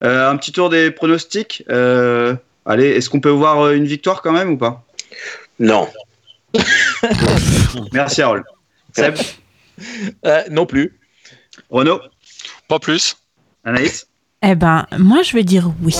un petit tour des pronostics. allez, est-ce qu'on peut voir une victoire quand même ou pas? Non. Merci Harold. Seb? Non plus. Renaud? Pas plus. Anaïs? Eh ben, moi je vais dire oui.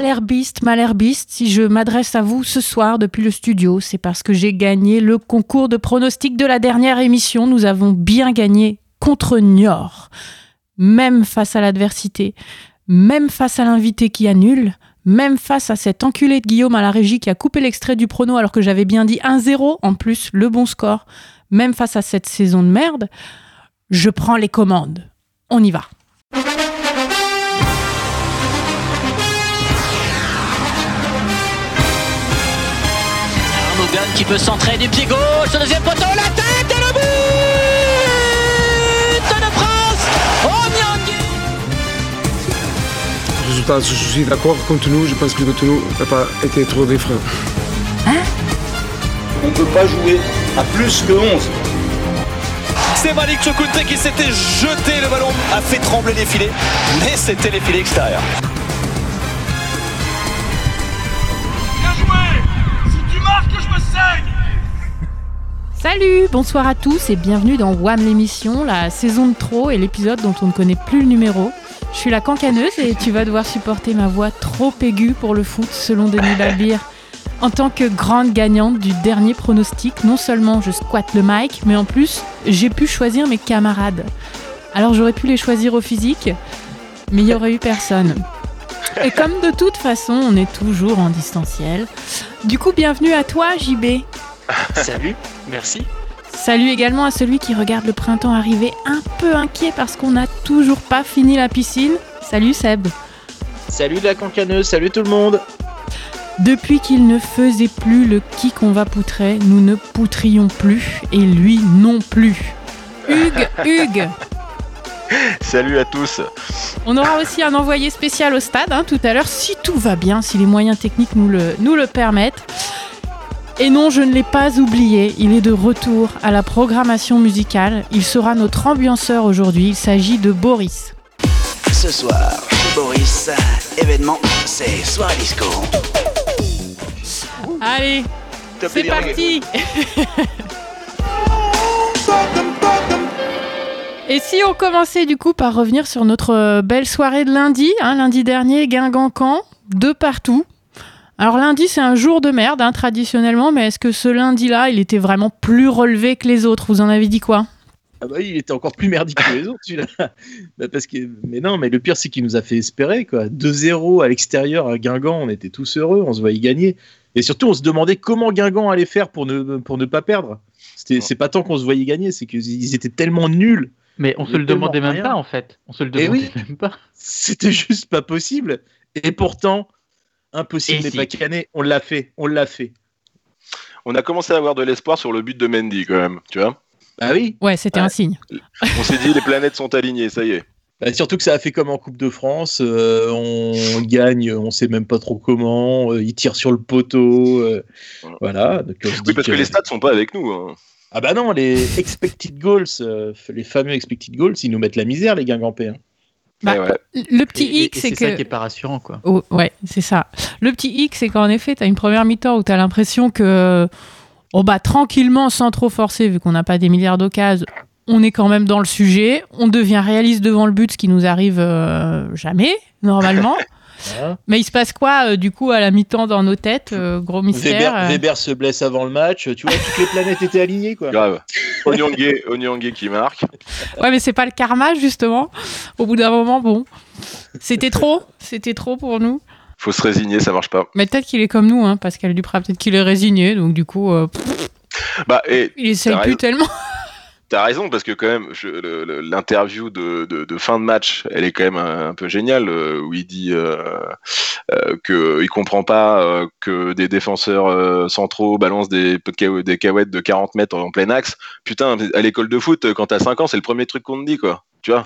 Malherbiste, Malherbiste, si je m'adresse à vous ce soir depuis le studio, c'est parce que j'ai gagné le concours de pronostic de la dernière émission. Nous avons bien gagné contre Niort. Même face à l'adversité, même face à l'invité qui annule, même face à cet enculé de Guillaume à la régie qui a coupé l'extrait du prono alors que j'avais bien dit 1-0, en plus le bon score, même face à cette saison de merde, je prends les commandes. On y va. Qui peut centrer du pied gauche, au deuxième poteau, la tête et le but de France Résultat, je suis d'accord contre nous, je pense que contre nous n'a pas été trop d'effrayant. Hein On ne peut pas jouer à plus que 11. C'est Malik Chokunte qui s'était jeté, le ballon a fait trembler les filets, mais c'était les filets extérieurs. Salut, bonsoir à tous et bienvenue dans WAM l'émission, la saison de trop et l'épisode dont on ne connaît plus le numéro. Je suis la cancaneuse et tu vas devoir supporter ma voix trop aiguë pour le foot selon Denis Balbir. En tant que grande gagnante du dernier pronostic, non seulement je squatte le mic, mais en plus j'ai pu choisir mes camarades. Alors j'aurais pu les choisir au physique, mais il n'y aurait eu personne. Et comme de toute façon on est toujours en distanciel, du coup bienvenue à toi JB. Salut, merci. Salut également à celui qui regarde le printemps arriver un peu inquiet parce qu'on n'a toujours pas fini la piscine. Salut Seb. Salut la cancaneuse, salut tout le monde. Depuis qu'il ne faisait plus le qui qu'on va poutrer, nous ne poutrions plus et lui non plus. Hugues, Hugues. Salut à tous. On aura aussi un envoyé spécial au stade hein, tout à l'heure, si tout va bien, si les moyens techniques nous le, nous le permettent. Et non, je ne l'ai pas oublié, il est de retour à la programmation musicale. Il sera notre ambianceur aujourd'hui, il s'agit de Boris. Ce soir, chez Boris, événement, c'est Soirée Disco. Allez, c'est parti Et si on commençait du coup par revenir sur notre belle soirée de lundi, hein, lundi dernier, Guingamp-Camp, de partout, alors lundi, c'est un jour de merde, hein, traditionnellement, mais est-ce que ce lundi-là, il était vraiment plus relevé que les autres? Vous en avez dit quoi? Ah bah, il était encore plus merdique que les autres, celui-là. Bah, parce que, mais non, mais le pire, c'est qu'il nous a fait espérer, quoi. 2-0 à l'extérieur à Guingamp, on était tous heureux, on se voyait gagner. Et surtout, on se demandait comment Guingamp allait faire pour ne, pour ne pas perdre. C'est pas tant qu'on se voyait gagner, c'est qu'ils étaient tellement nuls. Mais on se le demandait même pas, en fait. On se le demandait oui, même pas. C'était juste pas possible. Et pourtant, Impossible n'est pas canné, on l'a fait, on l'a fait. On a commencé à avoir de l'espoir sur le but de Mendy quand même, tu vois Bah oui. Ouais, c'était un signe. On s'est dit les planètes sont alignées, ça y est. Bah, surtout que ça a fait comme en Coupe de France, euh, on gagne, on sait même pas trop comment, euh, il tire sur le poteau, euh, voilà. oui, parce que, les stats sont pas avec nous. Hein. Ah bah non, les expected goals, les fameux expected goals, ils nous mettent la misère, les Guingampés. Hein. Bah, le petit X, c'est que. C'est ça qui est pas rassurant, quoi. Oh, ouais, c'est ça. Le petit X, c'est qu'en effet, tu as une première mi-temps où tu as l'impression que. On bat tranquillement, sans trop forcer, vu qu'on n'a pas des milliards d'occasions, on est quand même dans le sujet. On devient réaliste devant le but, ce qui nous arrive euh, jamais, normalement. Mais il se passe quoi, euh, du coup, à la mi-temps dans nos têtes euh, Gros mystère. Euh. Weber, se blesse avant le match. Tu vois, toutes les planètes étaient alignées, quoi. Grave. Onyangé qui marque. Ouais, mais c'est pas le karma, justement. Au bout d'un moment, bon. C'était trop? C'était trop pour nous? Faut se résigner, ça marche pas. Mais peut-être qu'il est comme nous, hein, Pascal Duprat. Peut-être qu'il est résigné. Donc, du coup. bah, et il essaye plus tellement. T'as raison parce que quand même l'interview de, fin de match, elle est quand même un, peu géniale euh, où il dit euh, euh, que il comprend pas euh, que des défenseurs centraux balancent des des de 40 mètres en plein axe. Putain, à l'école de foot, quand t'as 5 ans, c'est le premier truc qu'on te dit quoi. Tu vois?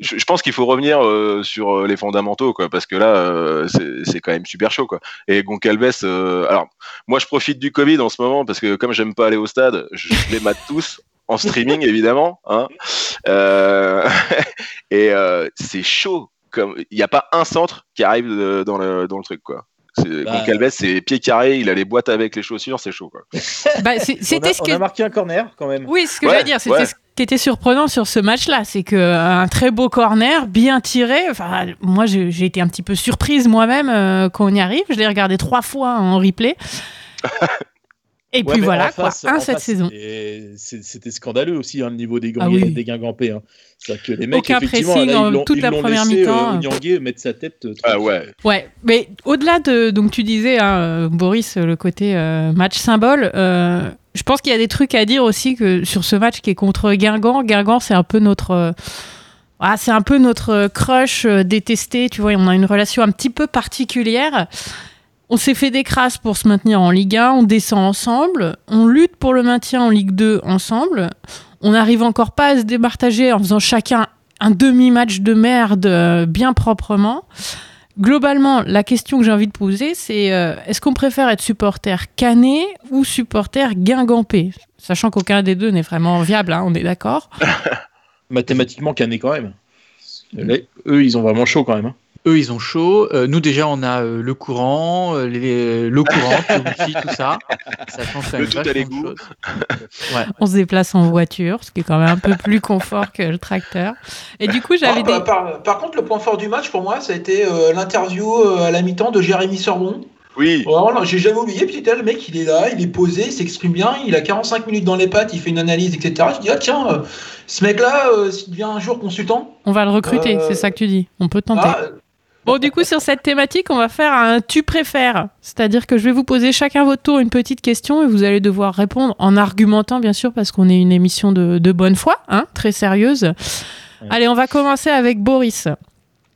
Je, je pense qu'il faut revenir euh, sur euh, les fondamentaux, quoi, parce que là, euh, c'est- quand même super chaud, quoi. Et Goncalves, euh, alors, moi, je profite du Covid en ce moment parce que comme j'aime pas aller au stade, je les mate tous en streaming, évidemment. Hein. Euh, et euh, c'est chaud. Comme il n'y a pas un centre qui arrive de- dans le dans le truc, quoi. C'est- Bah, Goncalves, c'est pied carré, il a les boîtes avec les chaussures, c'est chaud, quoi. Bah, c'était a, ce on a marqué un corner quand même. Oui, ce que Ouais, j'allais dire, c'était ouais. ce qui était surprenant sur ce match-là, c'est que euh, un très beau corner, bien tiré. Enfin, moi, j'ai j'ai été un petit peu surprise moi-même euh, quand on y arrive. Je l'ai regardé trois fois en replay. Et Ouais, puis voilà, quoi, face- un en cette face, saison. c'était- scandaleux aussi, hein, le niveau des, Ah Ganguais- oui. des Guingampais. Hein. C'est-à-dire que les mecs, Aucun effectivement, pressing là, ils toute ils la première laissé, mi-temps. euh, mettre sa tête. euh, Ah ouais. Ouais, mais au-delà de. Donc, tu disais, hein, euh, Boris, le côté euh, match symbole, euh, je pense qu'il y a des trucs à dire aussi que sur ce match qui est contre Guingamp. Guingamp, c'est un peu notre. euh, ah, c'est un peu notre crush euh, détesté, tu vois, on a une relation un petit peu particulière. On s'est fait des crasses pour se maintenir en Ligue 1, on descend ensemble, on lutte pour le maintien en Ligue 2 ensemble, on n'arrive encore pas à se départager en faisant chacun un demi-match de merde euh, bien proprement. Globalement, la question que j'ai envie de poser, c'est euh, est-ce qu'on préfère être supporter canet ou supporter guingampé? Sachant qu'aucun des deux n'est vraiment viable, hein, on est d'accord. Mathématiquement, cané quand même. Là, eux, ils ont vraiment chaud quand même. hein. Eux, ils ont chaud. Euh, nous, déjà, on a euh, le courant, euh, les- l'eau courante, le wifi, tout ça. Ça change quand même tout à. Ouais. On se déplace en voiture, ce qui est quand même un peu plus confort que le tracteur. Et du coup, j'avais Ah, des... par, par contre, le point fort du match pour moi, ça a été euh, l'interview euh, à la mi-temps de Jérémy Sorbon. Oui. Vraiment, j'ai jamais oublié. Puis le mec, il est là, il est posé, il s'exprime bien, il a 45 minutes dans les pattes, il fait une analyse, etc. Je dis, ah tiens, euh, ce mec-là, euh, s'il devient un jour consultant. On va le recruter, Euh, c'est ça que tu dis. On peut tenter. Ah, Bon, du coup, sur cette thématique, on va faire un tu préfères. C'est-à-dire que je vais vous poser chacun votre tour une petite question et vous allez devoir répondre en argumentant, bien sûr, parce qu'on est une émission de, de bonne foi, hein, très sérieuse. Allez, on va commencer avec Boris.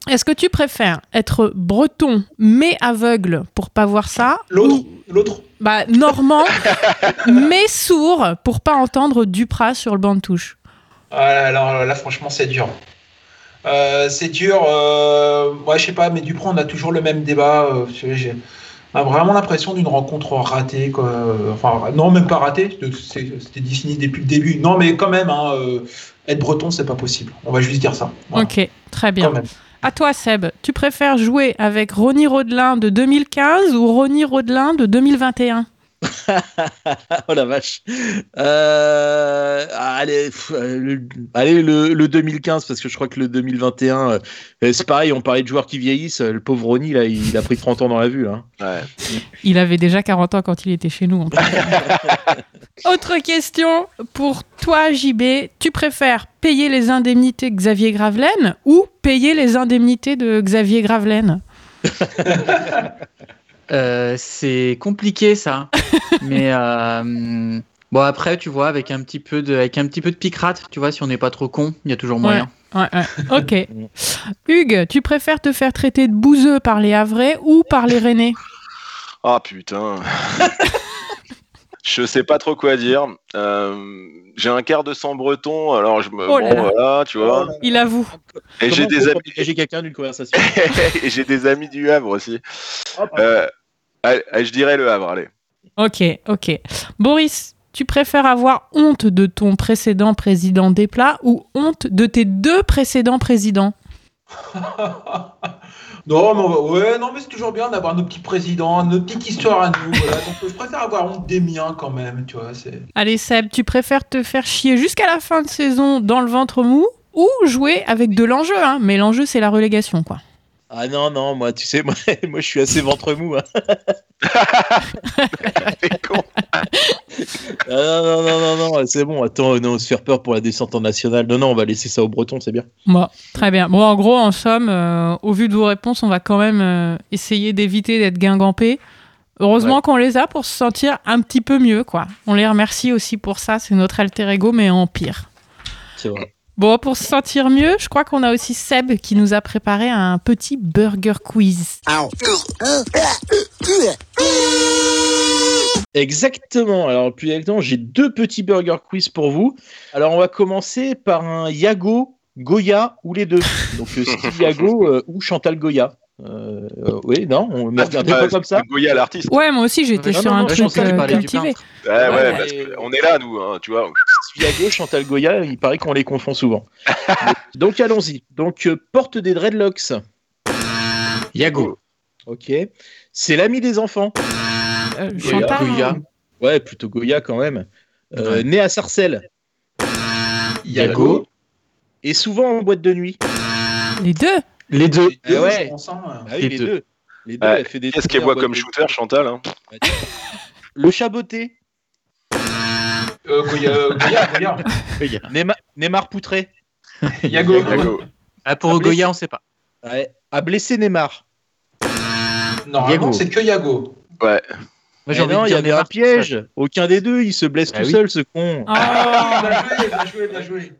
Est-ce que tu préfères être breton mais aveugle pour pas voir ça? L'autre, l'autre. Bah, normand mais sourd pour pas entendre Duprat sur le banc de touche? Ah, alors là, franchement, c'est dur. Euh, c'est dur. Euh, ouais, je sais pas, mais Dupont, on a toujours le même débat. euh, j'ai- vraiment l'impression d'une rencontre ratée. Quoi. Enfin, non, même pas ratée. C'était défini depuis le début. Non, mais quand même, hein, euh, être breton, c'est pas possible. On va juste dire ça. Voilà. Ok, très bien. À toi, Seb, tu préfères jouer avec Ronnie Rodelin de 2015 ou Ronnie Rodelin de 2021 oh la vache. Euh, allez, pff, euh, le, allez le, le 2015 parce que je crois que le 2021 euh, c'est pareil. On parlait de joueurs qui vieillissent. Le pauvre Ronnie là, il a pris 30 ans dans la vue là. Il avait déjà 40 ans quand il était chez nous. en. Autre question pour toi, JB. Tu préfères payer les indemnités de Xavier Gravelaine ou payer les indemnités de Xavier Gravelaine Euh, c'est compliqué ça. Mais euh, bon après tu vois avec un petit peu de avec un petit peu de picrate, tu vois si on n'est pas trop con, il y a toujours moyen. Ouais, ouais. Ok. Hugues, tu préfères te faire traiter de bouseux par les Havrais ou par les Rennais? Ah putain. je sais pas trop quoi dire. Euh, j'ai un quart de sang breton, alors je me. Oh là bon, là. voilà, tu vois. Il avoue. Et j'ai des amis. protéger quelqu'un d'une conversation. et j'ai des amis du Havre aussi. Euh, allez, allez, je dirais le Havre, allez. Ok, ok. Boris, tu préfères avoir honte de ton précédent président des plats ou honte de tes deux précédents présidents? Non, mais, ouais, non, mais c'est toujours bien d'avoir nos petits présidents, nos petites histoires à nous. voilà. Donc, je préfère avoir honte des miens quand même, tu vois. Allez Seb, tu préfères te faire chier jusqu'à la fin de saison dans le ventre mou ou jouer avec de l'enjeu hein Mais l'enjeu c'est la relégation quoi. Ah non non moi tu sais moi, moi je suis assez ventre mou. Hein. Ah, non non non non non c'est bon attends non se faire peur pour la descente en nationale non non on va laisser ça aux Bretons c'est bien. Bon, très bien. Bon, en gros, en somme, euh, au vu de vos réponses, on va quand même euh, essayer d'éviter d'être guingampé. Heureusement Ouais. qu'on les a pour se sentir un petit peu mieux, quoi. On les remercie aussi pour ça. C'est notre alter ego, mais en pire. C'est vrai. Bon, pour se sentir mieux, je crois qu'on a aussi Seb qui nous a préparé un petit burger quiz. Exactement. Alors, plus exactement, j'ai deux petits burger quiz pour vous. Alors, on va commencer par un Yago Goya ou les deux. Donc euh, Steve Yago euh, ou Chantal Goya. Euh, euh, oui, non, on ne Ah, regardait pas comme ça. Goya l'artiste. Ouais, moi aussi j'étais sur non, un non, truc cultivé. Ouais, ouais, Ouais, parce qu'on est là, nous, hein, tu vois. Yago, Chantal Goya, il paraît qu'on les confond souvent. Donc allons-y. Donc euh, porte des dreadlocks. Yago. Ok. C'est l'ami des enfants. Euh, Goya. Chantal. Goya. Ouais, plutôt Goya quand même. Euh, Né à Sarcelles. Yago. Et souvent en boîte de nuit. Les deux. Les deux. Ouais. hein. Ah oui, Les les deux. deux. Les deux, Ouais. elle fait des Qu'est-ce qu'elle voit comme shooter, Chantal hein. Le chaboté. Euh, Goya, euh, Goya, Goya. Neymar, Neymar Poutré. Yago. Yago. Ah, pour Ah, blessé. Goya, on sait pas. Ouais. A blessé Neymar. Normalement, c'est que Yago. Ouais. Moi, Eh non, il y avait un piège. Aucun des deux, il se blesse Bah tout oui. seul, ce con. Ah, Oh. bien joué, bien joué, bien joué.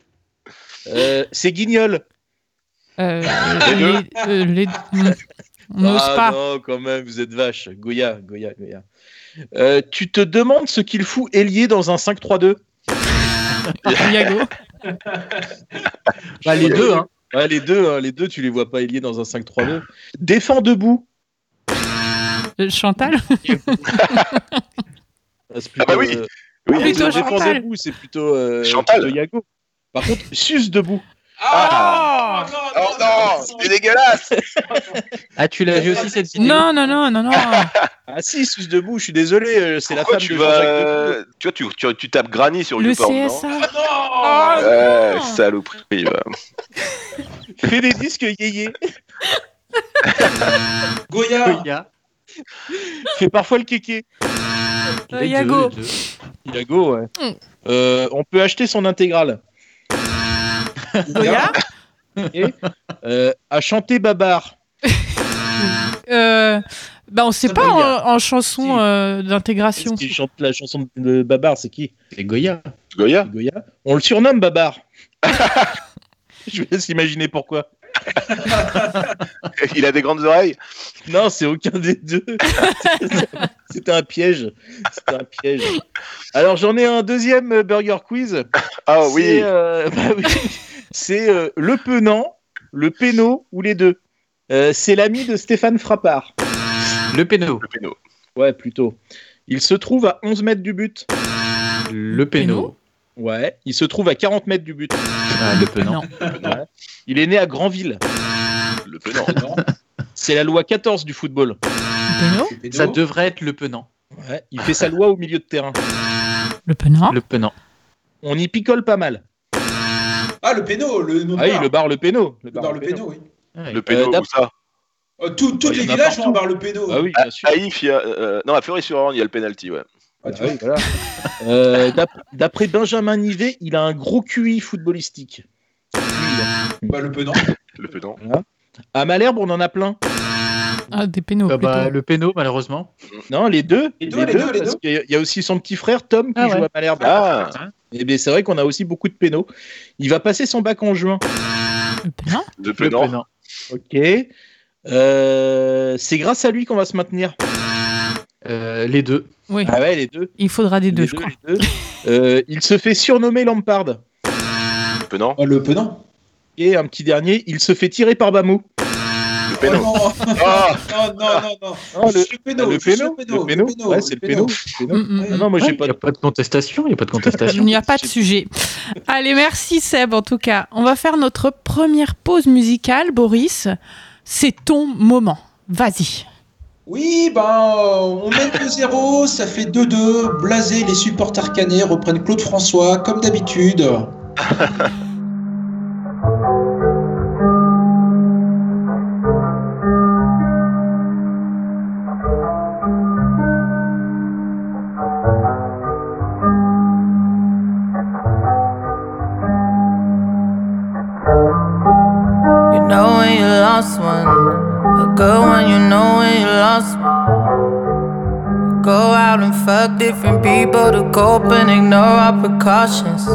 Euh, c'est Guignol. Euh, les, euh, les-. On n'ose ah pas. non, quand même, vous êtes vache. Goya, Goya, Goya. Euh, tu te demandes ce qu'il fout ailier dans un 5-3-2 Yago. Bah, les deux, hein. Ouais, les deux, hein, les deux, tu les vois pas ailier dans un 5-3-2. Défends debout. Euh, Chantal. Ah, Ah bah plutôt, oui. euh, Oui, Plutôt défends Chantal. debout, c'est plutôt, euh, Chantal. plutôt Yago. Par contre, suce debout. Ah, Oh non, c'est dégueulasse Ah, tu l'as vu aussi cette vidéo Non, non, non, non, non. Ah si, suce debout, je suis désolé, euh, c'est la femme tu de vas... Jean-Jacques Debout. Tu vois, tu, tu, tu tapes Granny sur Le YouPorn, non CSA. Ah non Ouais, non. saloperie, va. Fais des disques yéyé. Goya. Goya. Fais parfois le kéké. Euh, Yago. deux, les deux. Yago, ouais. Mm. Euh, on peut acheter son intégrale. Goya. Et, euh, à chanter Babar. Euh, bah, on sait pas aller. en, en chanson Si. euh, d'intégration. Qu'il chante la chanson de Babar C'est qui? C'est Goya. Goya Goya. On le surnomme Babar. Je vous laisse imaginer pourquoi. Il a des grandes oreilles Non, c'est aucun des deux. C'était un piège. C'était un piège. Alors j'en ai un deuxième euh, Burger Quiz. Ah oui euh, bah oui. C'est euh, le penant, le péno ou les deux. Euh, c'est l'ami de Stéphane Frappard. Le péno. Le péno. Ouais, plutôt. Il se trouve à 11 mètres du but. Le péno. Ouais. Il se trouve à 40 mètres du but. Ah, le penant. Il est né à Granville. Le péno. C'est la loi 14 du football. Péno. Ça devrait être le penant. Ouais. Il fait sa loi au milieu de terrain. Le penant. Le penant. On y picole pas mal. Ah, le péno, le nom de Ah oui, bar. le bar le péno. Le bar, le péno, oui. Le péno, où ça Euh, tout- Tous les villages ont un bar le péno. Ah oui, À bien sûr. Haïf, il y a... euh, non, à Fleury-sur-Orne, il y a le penalty, ouais. Ah, tu Ah oui, voilà. Euh, d'ap- D'après Benjamin Nivet, il a un gros QI footballistique. Bah, le péno. Le péno. À Malherbe, on en a plein. Ah, des pénaux. Ah bah, le péno, malheureusement. Non, les deux. Les deux, les deux, les parce deux. qu'il y a- Il y a aussi son petit frère Tom qui Ah joue ouais. à Malherbe. Ah Et bien c'est vrai qu'on a aussi beaucoup de pénaux. Il va passer son bac en juin. Le pénant. Péno. penant. Ok. Euh, c'est grâce à lui qu'on va se maintenir. Euh, les deux. Oui. Ah ouais, les deux. Il faudra des deux, Les je crois. les deux. Euh, il se fait surnommer Lampard. Le péno. Ah, le péno. Et un petit dernier, il se fait tirer par Bamou. Oh, non. Ah non, non, non, non. Oh, le, Le péno, le péno, le le péno, ouais, c'est le péno. Mm, mm. Ah non, moi Ouais, j'ai pas Il n'y a de... pas de contestation. Il n'y a pas de Il contestation. n'y a pas de sujet. Allez, merci Seb en tout cas. On va faire notre première pause musicale, Boris. C'est ton moment. Vas-y. Oui, ben, on mène 2-0, ça fait 2-2. Blasé, les supporters canets reprennent Claude François, comme d'habitude. cope and ignore our precautions.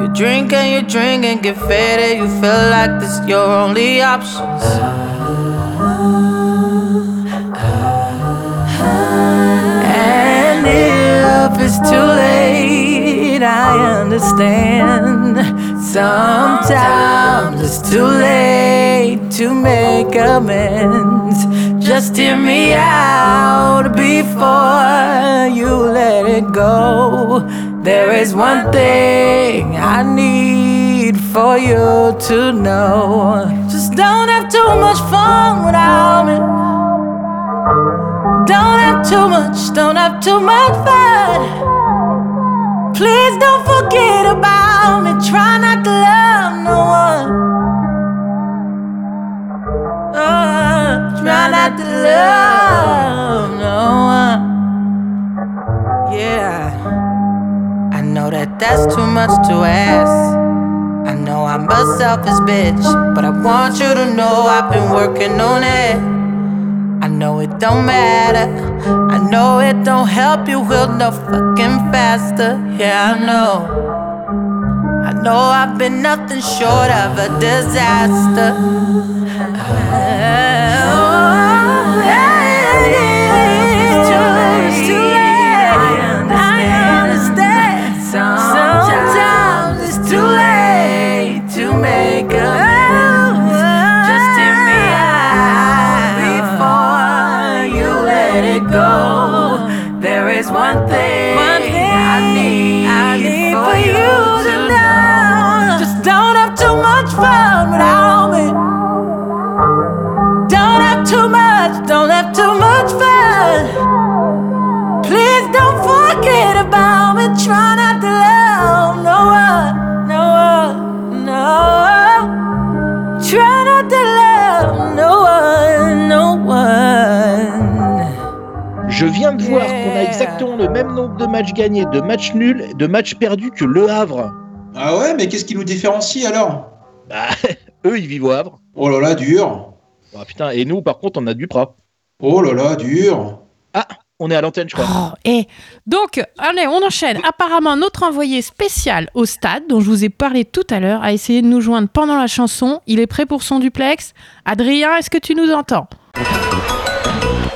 You drink and you drink and get faded. You feel like this your only options. And if it's too late, I understand. Sometimes it's too late to make amends. Just hear me out before you let it go. There is one thing I need for you to know. Just don't have too much fun without me. Don't have too much, don't have too much fun. Please don't forget about me. Try not to love no one. Try not to love no one. Yeah. I know that that's too much to ask. I know I'm a selfish bitch, but I want you to know I've been working on it. I know it don't matter. I know it don't help you heal no fucking faster. Yeah, I know. I know I've been nothing short of a disaster. It's Try not to love no one, no one, no. Try not to love no one, no one. Je viens de voir qu'on a exactement le même nombre de matchs gagnés, de matchs nuls, de matchs perdus que Le Havre. Ah ouais, mais qu'est-ce qui nous différencie alors? Bah, eux, ils vivent au Havre. Oh là là, dur. Ah, putain, et nous, par contre, on a Duprat. Oh là là, dur. On est à l'antenne, je crois. Oh, et donc, allez, on enchaîne. Apparemment, notre envoyé spécial au stade, dont je vous ai parlé tout à l'heure, a essayé de nous joindre pendant la chanson. Il est prêt pour son duplex. Adrien, est-ce que tu nous entends?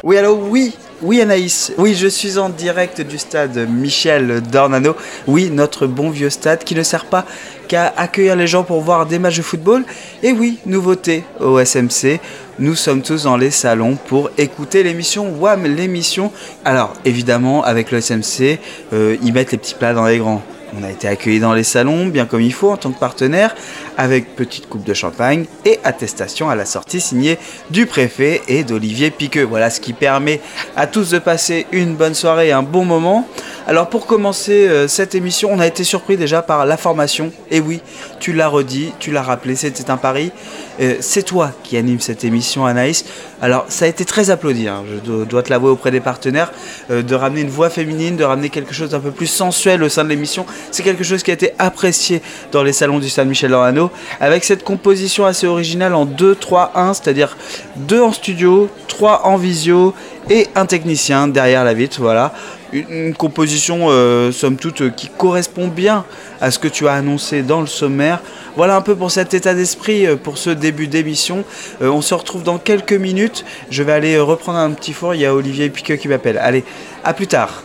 Oui, allô, oui, oui Anaïs, oui je suis en direct du stade Michel Dornano, oui notre bon vieux stade qui ne sert pas qu'à accueillir les gens pour voir des matchs de football, et oui, nouveauté au SMC, nous sommes tous dans les salons pour écouter l'émission WAM, l'émission, alors évidemment avec le SMC, euh, ils mettent les petits plats dans les grands. On a été accueillis dans les salons, bien comme il faut, en tant que partenaire, avec petite coupe de champagne et attestation à la sortie signée du préfet et d'Olivier Piqueux. Voilà ce qui permet à tous de passer une bonne soirée et un bon moment. Alors pour commencer euh, cette émission, on a été surpris déjà par la formation. Et oui, tu l'as redit, tu l'as rappelé, c'était un pari. Euh, c'est toi qui anime cette émission, Anaïs. Alors ça a été très applaudi, hein, je do- dois te l'avouer auprès des partenaires, euh, de ramener une voix féminine, de ramener quelque chose d'un peu plus sensuel au sein de l'émission. C'est quelque chose qui a été apprécié dans les salons du Stade Michel Lorano, avec cette composition assez originale en 2, 3, 1, c'est-à-dire 2 en studio, 3 en visio et un technicien derrière la vitre, voilà. Une, composition, euh, somme toute, euh, qui correspond bien à ce que tu as annoncé dans le sommaire. Voilà un peu pour cet état d'esprit, euh, pour ce début d'émission. Euh, on se retrouve dans quelques minutes. Je vais aller reprendre un petit four. Il y a Olivier Piqueux qui m'appelle. Allez, à plus tard.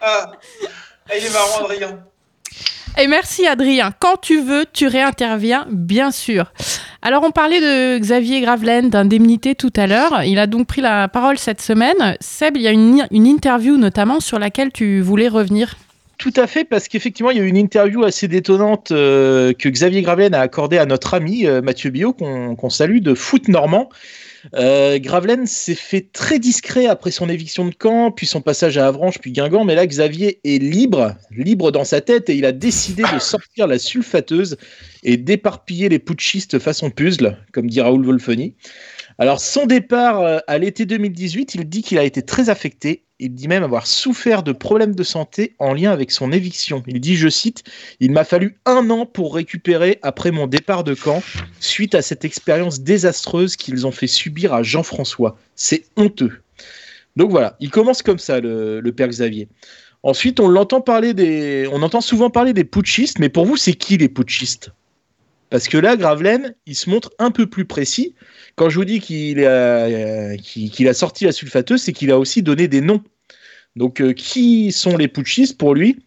Ah, il est marrant, Adrien. Et merci Adrien. Quand tu veux, tu réinterviens, bien sûr. Alors on parlait de Xavier Gravelaine d'indemnité tout à l'heure. Il a donc pris la parole cette semaine. Seb, il y a une, une interview notamment sur laquelle tu voulais revenir. Tout à fait, parce qu'effectivement, il y a eu une interview assez détonnante euh, que Xavier Gravelaine a accordée à notre ami euh, Mathieu Billot, qu'on salue, de Foot Normand. Euh, s'est fait très discret après son éviction de Caen, puis son passage à Avranches, puis Guingamp, mais là, Xavier est libre, libre dans sa tête, et il a décidé de sortir la sulfateuse et d'éparpiller les putschistes façon puzzle, comme dit Raoul Wolfoni. Alors, son départ euh, à l'été 2018, il dit qu'il a été très affecté. Il dit même avoir souffert de problèmes de santé en lien avec son éviction. Il dit, je cite, Il m'a fallu un an pour récupérer après mon départ de Caen, suite à cette expérience désastreuse qu'ils ont fait subir à Jean-François. C'est honteux. Donc voilà, il commence comme ça, le, père Xavier. Ensuite, on l'entend parler des, on entend souvent parler des putschistes, mais pour vous, c'est qui les putschistes? Parce que là, Gravelaine, il se montre un peu plus précis. Quand je vous dis qu'il euh, a sorti la sulfateuse, c'est qu'il a aussi donné des noms. Donc, euh, qui sont les putschistes pour lui?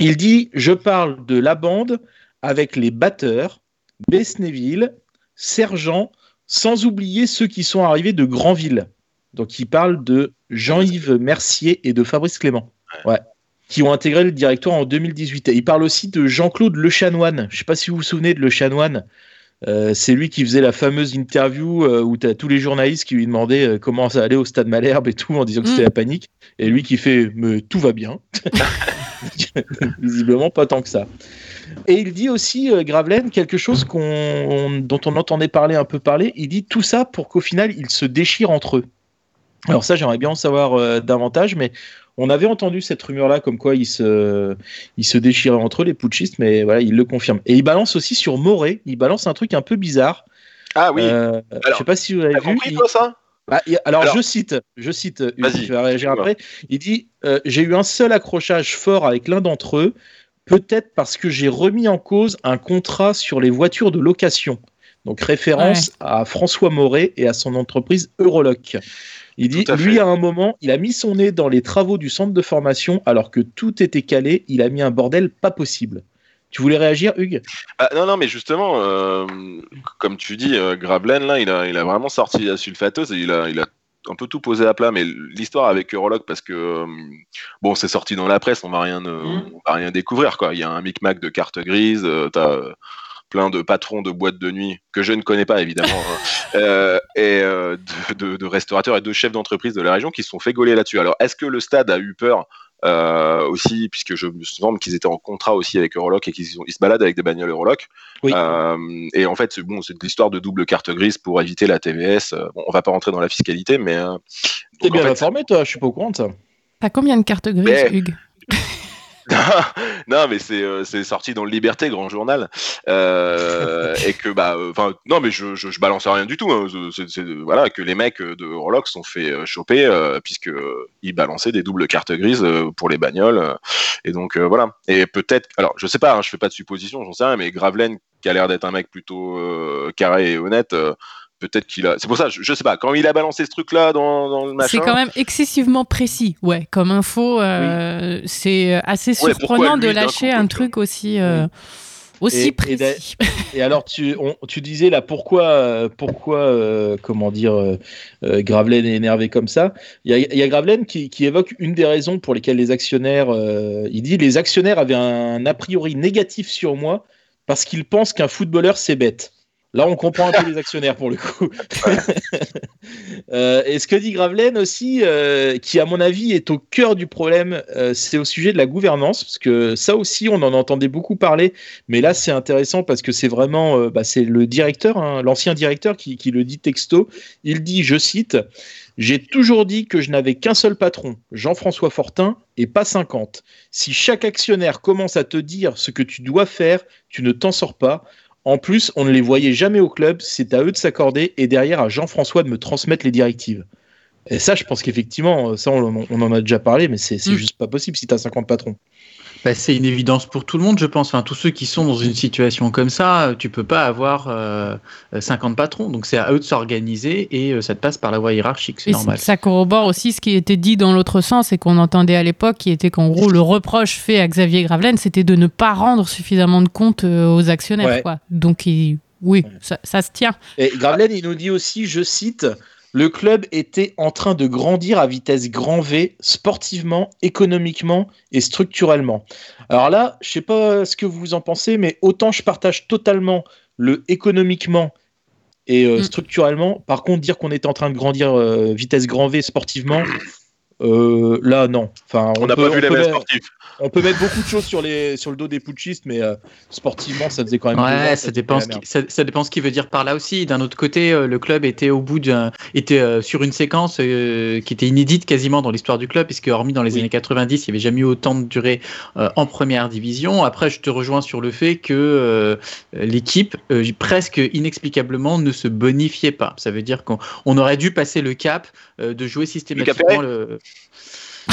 Il dit Je parle de la bande avec les batteurs, Besnéville, Sergent, sans oublier ceux qui sont arrivés de Granville. Donc il parle de Jean-Yves Mercier et de Fabrice Clément. Ouais. Qui ont intégré le directoire en 2018. Et il parle aussi de Jean-Claude Le Chanoine. Je ne sais pas si vous vous souvenez de Le Chanoine. Euh, c'est lui qui faisait la fameuse interview euh, où tu as tous les journalistes qui lui demandaient euh, comment ça allait au stade Malherbe et tout en disant que c'était Mm. la panique. Et lui qui fait Mais tout va bien. Visiblement pas tant que ça. Et il dit aussi, Gravelaine, quelque chose qu'on, dont on entendait parler un peu parler. Il dit tout ça pour qu'au final, ils se déchirent entre eux. Alors ça, j'aimerais bien en savoir davantage, mais on avait entendu cette rumeur-là, comme quoi ils se, ils se déchiraient entre eux, les putschistes, mais voilà, il le confirme. Et il balance aussi sur Moré, il balance un truc un peu bizarre. Ah oui. Euh, je sais pas si vous avez vu. compris il- toi ça? Bah, il- alors, Alors- je cite, je cite, tu vas réagir après. Il dit euh, J'ai eu un seul accrochage fort avec l'un d'entre eux, peut-être parce que j'ai remis en cause un contrat sur les voitures de location. Donc, référence à François Moret et à son entreprise Euroloc. Il dit à Lui, fait. à un moment, il a mis son nez dans les travaux du centre de formation alors que tout était calé. Il a mis un bordel pas possible. Tu voulais réagir, Hugues? Ah, non, non, mais justement, euh, comme tu dis, euh, Grablen, là, il a, il a vraiment sorti la sulfateuse et il a, il a un peu tout posé à plat. Mais l'histoire avec Euroloc, parce que, euh, bon, c'est sorti dans la presse, on va rien, euh, on va rien découvrir, quoi. Il y a un micmac de cartes grises, euh, t'as euh, plein de patrons de boîtes de nuit que je ne connais pas, évidemment, hein, euh, et euh, de, de- de restaurateurs et de chefs d'entreprise de la région qui se sont fait gauler là-dessus. Alors, est-ce que le stade a eu peur euh, aussi, puisque je me souviens qu'ils étaient en contrat aussi avec Euroloc et qu'ils ils se baladent avec des bagnoles Euroloc. Euh, et en fait, c'est bon, c'est de l'histoire de double carte grise pour éviter la TVS. Bon, on va pas rentrer dans la fiscalité, mais euh, T'es bien fait, informé, toi Je suis pas au courant de ça. T'as combien de cartes grises, Mais- Hugues? non, mais c'est euh, c'est sorti dans le Liberté, grand journal, euh, et que bah, enfin, non, mais je, je, je balance rien du tout. hein. C'est- c'est- voilà, que les mecs de Euroloc sont fait euh, choper euh, puisque euh, ils balançaient des doubles cartes grises euh, pour les bagnoles, euh, et donc euh, voilà. Et peut-être, alors je sais pas, hein, je fais pas de supposition, j'en sais rien, mais Gravelaine, qui a l'air d'être un mec plutôt euh, carré et honnête. Euh, Peut-être qu'il a. C'est pour ça, je, je sais pas. Quand il a balancé ce truc-là dans, dans le machin. C'est quand même excessivement précis, ouais. Comme info, euh, c'est assez Ouais, pourquoi surprenant lui, de lâcher coup, un truc aussi, euh, aussi Et- précis. Et, alors, tu, on- tu disais là pourquoi, euh, pourquoi euh, comment dire, euh, euh, Gravelaine est énervé comme ça? Il y a, il y a Gravelaine qui, qui évoque une des raisons pour lesquelles les actionnaires, euh, il dit les actionnaires avaient un a priori négatif sur moi parce qu'ils pensent qu'un footballeur c'est bête. Là, on comprend un peu les actionnaires pour le coup. Euh, et ce que dit Gravelaine aussi, euh, qui à mon avis est au cœur du problème, euh, c'est au sujet de la gouvernance, parce que ça aussi, on en entendait beaucoup parler, mais là c'est intéressant parce que c'est vraiment, bah, c'est le directeur, hein, l'ancien directeur qui, qui le dit texto. Il dit, je cite, j'ai toujours dit que je n'avais qu'un seul patron, Jean-François Fortin, et pas 50. Si chaque actionnaire commence à te dire ce que tu dois faire, tu ne t'en sors pas. En plus, on ne les voyait jamais au club, c'est à eux de s'accorder et derrière à Jean-François de me transmettre les directives. Et ça, je pense qu'effectivement, ça, on, on en a déjà parlé, mais c'est c'est Mm. juste pas possible si tu as 50 patrons. Bah, c'est une évidence pour tout le monde, je pense. Enfin, tous ceux qui sont dans une situation comme ça, euh, tu peux pas avoir euh, 50 patrons. Donc c'est à eux de s'organiser et euh, ça te passe par la voie hiérarchique, c'est Et normal. ça corrobore aussi ce qui était dit dans l'autre sens et qu'on entendait à l'époque, qui était qu'en gros, le reproche fait à Xavier Gravelaine, c'était de ne pas rendre suffisamment de compte euh, aux actionnaires. Ouais. Quoi. Donc, il- oui, ça, ça se tient. Et Gravelaine, il nous dit aussi, je cite, le club était en train de grandir à vitesse grand V, sportivement, économiquement et structurellement. Alors là, je sais pas ce que vous en pensez, mais autant je partage totalement le économiquement et euh, structurellement. Par contre, dire qu'on était en train de grandir euh, vitesse grand V sportivement, euh, là non. Enfin, On n'a peut- pas vu les mêmes sportifs. On peut mettre beaucoup de choses sur, les, sur le dos des putschistes, mais euh, sportivement, ça faisait quand même. ans, Ouais, ça ça dépend, ce qui- ça, ça dépend ce qu'il veut dire par là aussi. D'un autre côté, euh, le club était au bout d'un, était euh, sur une séquence euh, qui était inédite quasiment dans l'histoire du club, puisque hormis dans les années 90, il n'y avait jamais eu autant de durée euh, en première division. Après, je te rejoins sur le fait que euh, l'équipe, euh, presque inexplicablement, ne se bonifiait pas. Ça veut dire qu'on on aurait dû passer le cap euh, de jouer systématiquement le.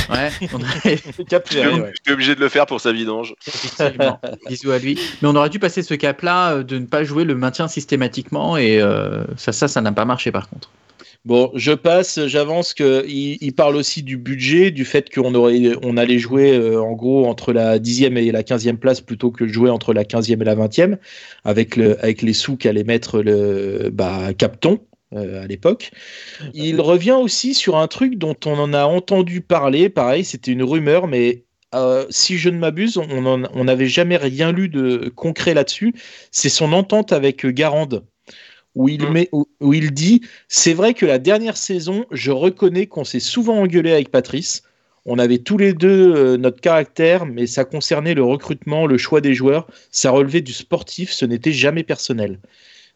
Ouais, on aurait- J'étais obligé de le faire pour sa vidange. Effectivement. Bisous à lui. Mais on aurait dû passer ce cap-là euh, de ne pas jouer le maintien systématiquement et euh, ça, ça, ça n'a pas marché par contre. Bon, je passe, j'avance que il, il parle aussi du budget, du fait qu'on aurait, on allait jouer euh, en gros entre la 10e et la 15e place plutôt que de jouer entre la 15e et la 20e, avec, le, avec les sous qu'allait mettre le bah, Capton. Euh, à l'époque. Il revient aussi sur un truc dont on en a entendu parler, pareil, c'était une rumeur, mais euh, si je ne m'abuse, on n'avait jamais rien lu de concret là-dessus. C'est son entente avec Garande où il, met, où, où il dit C'est vrai que la dernière saison, je reconnais qu'on s'est souvent engueulé avec Patrice. On avait tous les deux euh, notre caractère, mais ça concernait le recrutement, le choix des joueurs. Ça relevait du sportif, ce n'était jamais personnel.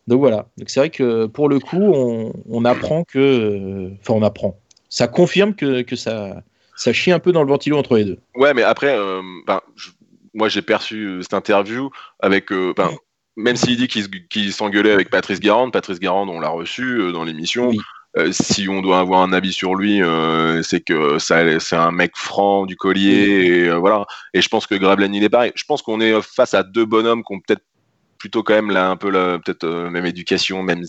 Donc voilà. Donc c'est vrai que pour le coup, on, on apprend que. euh, Enfin, on apprend. Ça confirme que, que ça, ça chie un peu dans le ventilo entre les deux. Ouais, mais après, euh, ben, je- moi j'ai perçu euh, cette interview avec, euh, ben, même s'il dit qu'il se- qu'il s'engueulait avec Patrice Garande, Patrice Garande, on l'a reçu euh, dans l'émission. Euh, si on doit avoir un avis sur lui, euh, c'est que ça- c'est un mec franc du collier, et euh, voilà. Et je pense que Graveline il est pareil. Je pense qu'on est face à deux bonhommes qui ont peut-être plutôt quand même là un peu peut-être euh, même éducation même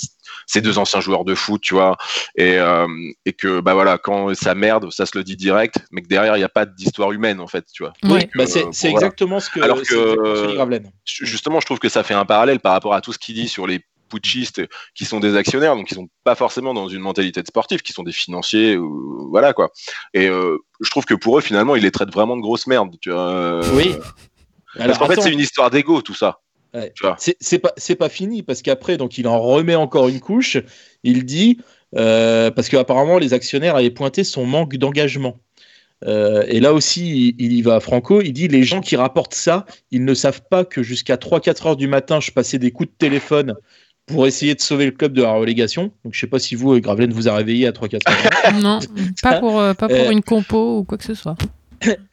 ces deux anciens joueurs de foot tu vois. Et, euh, et que bah voilà quand ça merde ça se le dit direct mais que derrière il n'y a pas d'histoire humaine en fait tu vois. Oui, bah, euh, c'est bon, c'est voilà. exactement ce que, alors que justement je trouve que ça fait un parallèle par rapport à tout ce qu'il dit sur les putschistes qui sont des actionnaires donc qui sont pas forcément dans une mentalité de sportif qui sont des financiers ou voilà quoi. Et euh, je trouve que pour eux finalement ils les traitent vraiment de grosses merdes tu vois euh, Oui. parce Alors, qu'en fait c'est une histoire d'ego tout ça Ouais. C'est pas fini parce qu'après donc il en remet encore une couche. Il dit euh, parce qu'apparemment les actionnaires avaient pointé son manque d'engagement. Euh, et là aussi, il, il y va franco. Il dit les gens qui rapportent ça, ils ne savent pas que jusqu'à 3-4 heures du matin, je passais des coups de téléphone pour essayer de sauver le club de la relégation. Donc je sais pas si vous, Gravelaine, vous a réveillé à 3-4 heures. Non, pas pour, euh, pas pour Euh, une compo ou quoi que ce soit.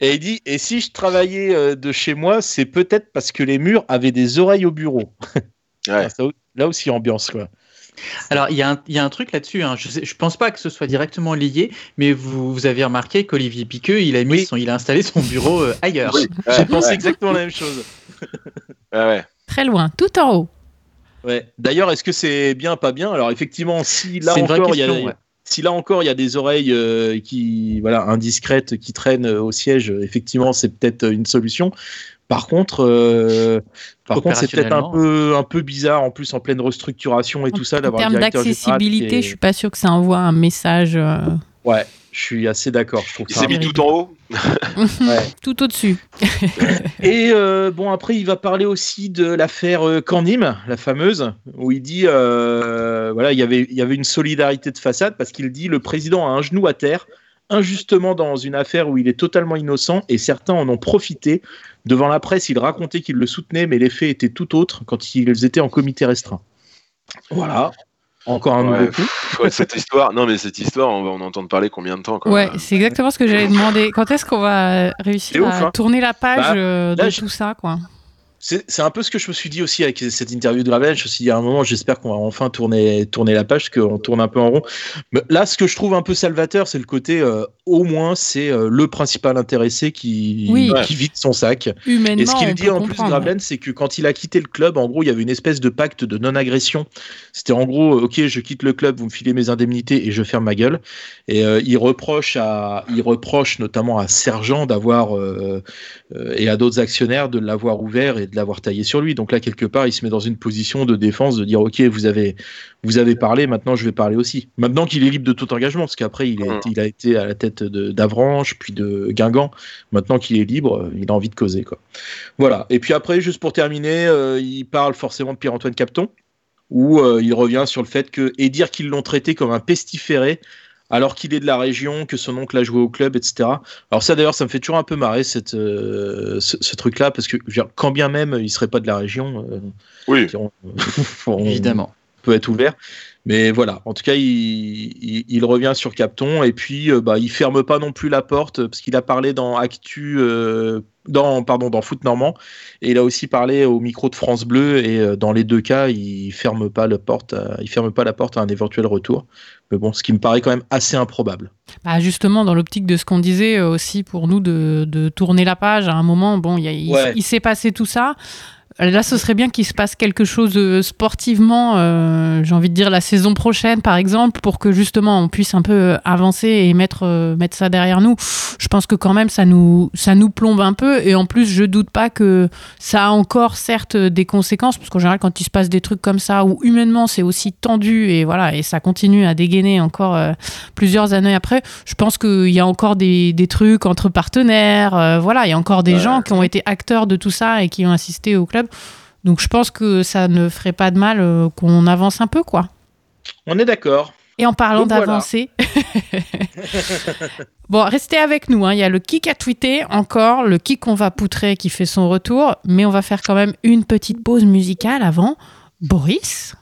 Et il dit Et si je travaillais euh, de chez moi, c'est peut-être parce que les murs avaient des oreilles au bureau. Ça- là aussi, ambiance, quoi. Alors, il y, a un- il y a un truc là-dessus. hein. Je ne pense pas que ce soit directement lié, mais vous, vous avez remarqué qu'Olivier Piqueux, il a, mis son, il a installé son bureau euh, ailleurs. Oui. J'ai Ouais, pensé ouais. exactement la même chose. Ouais, ouais. Très loin, tout en haut. Ouais. D'ailleurs, est-ce que c'est bien, pas bien? Alors, effectivement, si là C'est une vraie encore, il y a, question, ouais. Si là encore il y a des oreilles euh, qui, voilà, indiscrètes qui traînent euh, au siège, euh, effectivement, c'est peut-être une solution. Par contre, euh, par contre, c'est peut-être un peu, un peu bizarre, en plus en pleine restructuration et tout ça, En d'avoir un termes d'accessibilité, est- je suis pas sûr que ça envoie un message euh, Ouais, je suis assez d'accord. Il s'est mis tout en haut Ouais. tout au-dessus. Et euh, bon, après, il va parler aussi de l'affaire euh, Candim, la fameuse, où il dit, euh, voilà, il y avait, il y avait une solidarité de façade parce qu'il dit le président a un genou à terre, injustement dans une affaire où il est totalement innocent et certains en ont profité. Devant la presse, il racontait qu'il le soutenait, mais les faits étaient tout autres quand ils étaient en comité restreint. Voilà. Encore un Ouais, nouveau coup. ouais, cette histoire non mais cette histoire on va en entendre parler combien de temps quoi Ouais, c'est exactement ce que j'allais demander. Quand est-ce qu'on va réussir à ouf, hein. tourner la page Bah, euh, là, de je- tout ça, quoi? C'est un peu ce que je me suis dit aussi avec cette interview de Ravel. Je me suis dit à un moment, j'espère qu'on va enfin tourner, tourner la page, qu'on tourne un peu en rond. Mais là, ce que je trouve un peu salvateur, c'est le côté, euh, au moins, c'est euh, le principal intéressé qui, Oui. qui vide son sac. Humainement, Et ce qu'il dit en plus, comprendre. Gravelaine, c'est que quand il a quitté le club, en gros, il y avait une espèce de pacte de non-agression. C'était en gros, euh, ok, je quitte le club, vous me filez mes indemnités et je ferme ma gueule. Et euh, il reproche à, il reproche notamment à Sergent d'avoir euh, euh, et à d'autres actionnaires de l'avoir ouvert et de l'avoir taillé sur lui. Donc là, quelque part, il se met dans une position de défense, de dire ok, vous avez, vous avez parlé, maintenant je vais parler aussi. Maintenant qu'il est libre de tout engagement, parce qu'après il, il a été à la tête de- d'Avranches, puis de Guingamp. Maintenant qu'il est libre, euh, il a envie de causer quoi. Voilà. Et puis après, juste pour terminer, euh, il parle forcément de Pierre-Antoine Capton, où euh, il revient sur le fait que et dire qu'ils l'ont traité comme un pestiféré alors qu'il est de la région, que son oncle a joué au club, etc. Alors ça d'ailleurs, ça me fait toujours un peu marrer cette, euh, ce, ce truc-là, parce que je veux dire, quand bien même il serait pas de la région, euh, oui. on, on Évidemment. Peut être ouvert. Mais voilà, en tout cas, il, il, il revient sur Capton et puis euh, bah, il ferme pas non plus la porte parce qu'il a parlé dans Actu, euh, dans pardon, dans Foot Normand et il a aussi parlé au micro de France Bleu et euh, dans les deux cas, il ferme pas la porte, à- il ferme pas la porte à un éventuel retour. Mais bon, ce qui me paraît quand même assez improbable. Bah, justement, dans l'optique de ce qu'on disait euh, aussi pour nous de, de tourner la page, à un moment, bon, il y a- il, Ouais. il s'est passé tout ça. Là, ce serait bien qu'il se passe quelque chose euh, sportivement, euh, j'ai envie de dire la saison prochaine, par exemple, pour que justement on puisse un peu euh, avancer et mettre, euh, mettre ça derrière nous. Je pense que quand même, ça nous, ça nous plombe un peu. Et en plus, je doute pas que ça a encore, certes, des conséquences, parce qu'en général, quand il se passe des trucs comme ça, où humainement c'est aussi tendu et voilà, et ça continue à dégainer encore euh, plusieurs années après, je pense qu'il y a encore des, des trucs entre partenaires. voilà, il y a encore des gens qui ont été acteurs de tout ça et qui ont assisté au club. Donc je pense que ça ne ferait pas de mal euh, qu'on avance un peu, quoi. On est d'accord. Et en parlant voilà. d'avancer, bon, restez avec nous. hein. Il y a le kick à tweeter encore, le kick qu'on va poutrer qui fait son retour, mais on va faire quand même une petite pause musicale avant. Boris?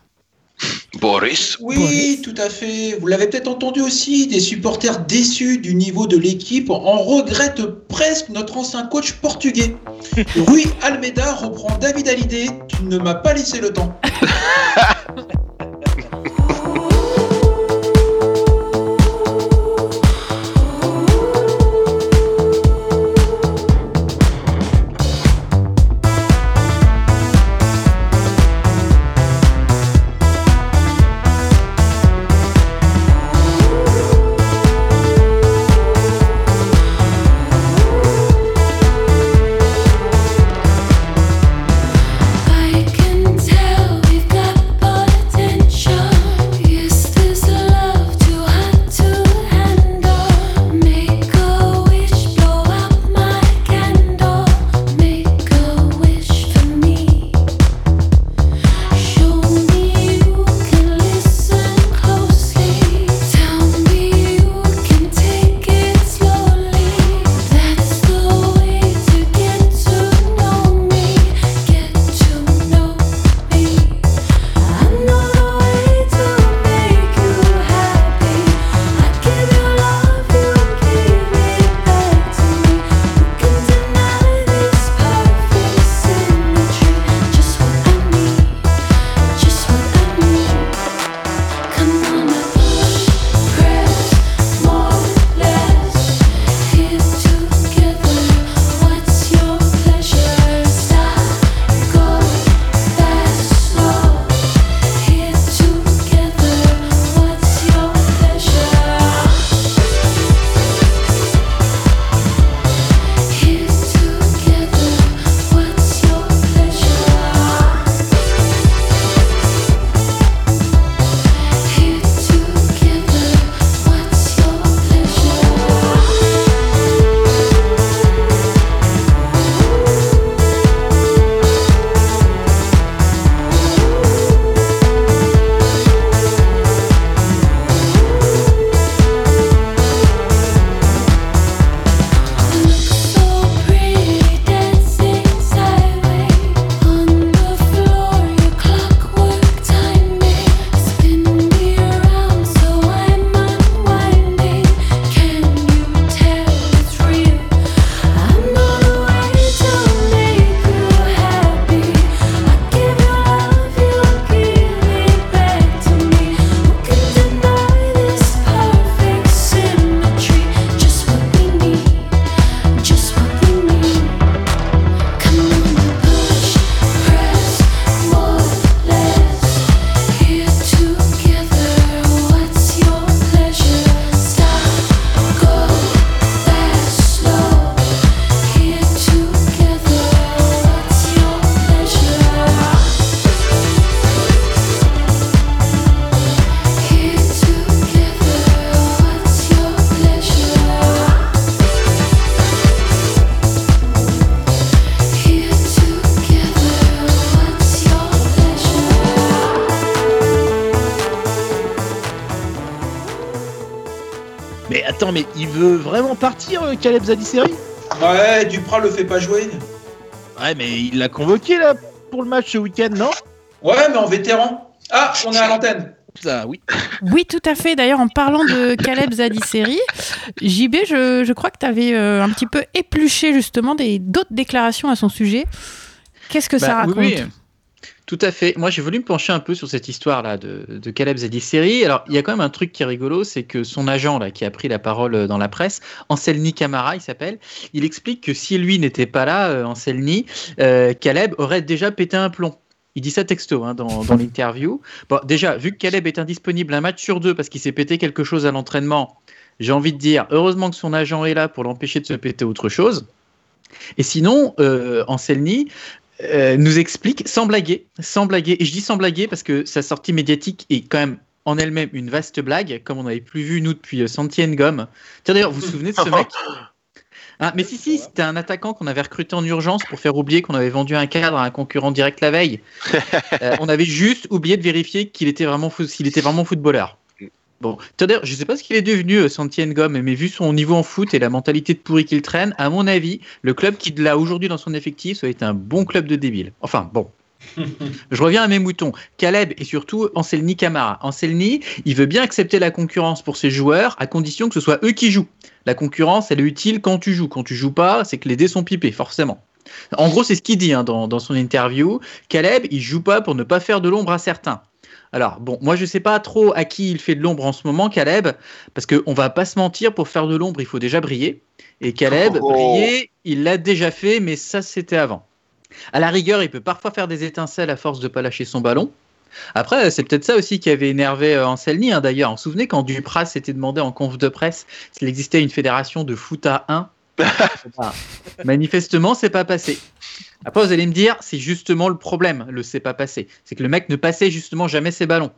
Boris. Oui, tout à fait. Vous l'avez peut-être entendu aussi, des supporters déçus du niveau de l'équipe en regrettent presque notre ancien coach portugais. Rui Almeida reprend David Hallyday. Tu ne m'as pas laissé le temps. Mais attends, mais il veut vraiment partir, euh, Caleb Zadisseri? Ouais, Duprat le fait pas jouer. Ouais, mais il l'a convoqué là pour le match ce week-end, non? Ouais, mais en vétéran. Ah, on est à l'antenne. Ça, oui. Oui, tout à fait. D'ailleurs, en parlant de Caleb Zadisseri, JB, je, je crois que tu avais un petit peu épluché justement des- d'autres déclarations à son sujet. Qu'est-ce que ça Bah, raconte? oui, oui. Tout à fait. Moi, j'ai voulu me pencher un peu sur cette histoire-là de, Caleb Zadisseri. Alors, il y a quand même un truc qui est rigolo, c'est que son agent, là, qui a pris la parole euh, dans la presse, Anselni Camara, il s'appelle, il explique que si lui n'était pas là, euh, Anselni, euh, Caleb aurait déjà pété un plomb. Il dit ça texto hein, dans, dans l'interview. Bon, déjà, vu que Caleb est indisponible un match sur deux parce qu'il s'est pété quelque chose à l'entraînement, j'ai envie de dire, heureusement que son agent est là pour l'empêcher de se péter autre chose. Et sinon, euh, Anselni euh, nous explique, sans blaguer, sans blaguer, et je dis sans blaguer parce que sa sortie médiatique est quand même en elle-même une vaste blague, comme on n'avait plus vu nous depuis euh, Santi Ngom. Tiens d'ailleurs, vous vous souvenez de ce mec? Ah, mais si, si, c'était un attaquant qu'on avait recruté en urgence pour faire oublier qu'on avait vendu un cadre à un concurrent direct la veille. Euh, on avait juste oublié de vérifier qu'il était vraiment, s'il était vraiment footballeur. Bon, d'ailleurs, je sais pas ce qu'il est devenu, euh, Santi Ngom, mais vu son niveau en foot et la mentalité de pourri qu'il traîne, à mon avis, le club qui l'a aujourd'hui dans son effectif, ça va être un bon club de débiles. Enfin, bon. Je reviens à mes moutons. Caleb et surtout Anselni Camara. Anselni, il veut bien accepter la concurrence pour ses joueurs à condition que ce soit eux qui jouent. La concurrence, elle est utile quand tu joues. Quand tu joues pas, c'est que les dés sont pipés, forcément. En gros, c'est ce qu'il dit hein, dans, dans son interview. Caleb, il joue pas pour ne pas faire de l'ombre à certains. Alors, bon, moi je sais pas trop à qui il fait de l'ombre en ce moment, Caleb, parce qu'on va pas se mentir, pour faire de l'ombre, il faut déjà briller. Et Caleb, Oh. briller, il l'a déjà fait, mais ça c'était avant. À la rigueur, il peut parfois faire des étincelles à force de pas lâcher son ballon. Après, c'est peut-être ça aussi qui avait énervé euh, Anselmi, hein, d'ailleurs. Vous vous souvenez quand Dupras s'était demandé en conf de presse s'il existait une fédération de foot à 1 Manifestement, c'est pas passé. Après, vous allez me dire, c'est justement le problème, le c'est pas passé. C'est que le mec ne passait justement jamais ses ballons.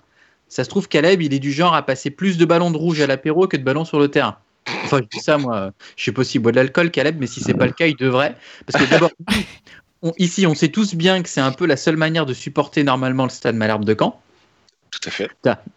Ça se trouve, Caleb, il est du genre à passer plus de ballons de rouge à l'apéro que de ballons sur le terrain. Enfin, je dis ça, moi, je sais pas s'il boit de l'alcool, Caleb, mais si c'est pas le cas, il devrait. Parce que d'abord, ici, on sait tous bien que c'est un peu la seule manière de supporter normalement le stade Malherbe de Caen. Tout à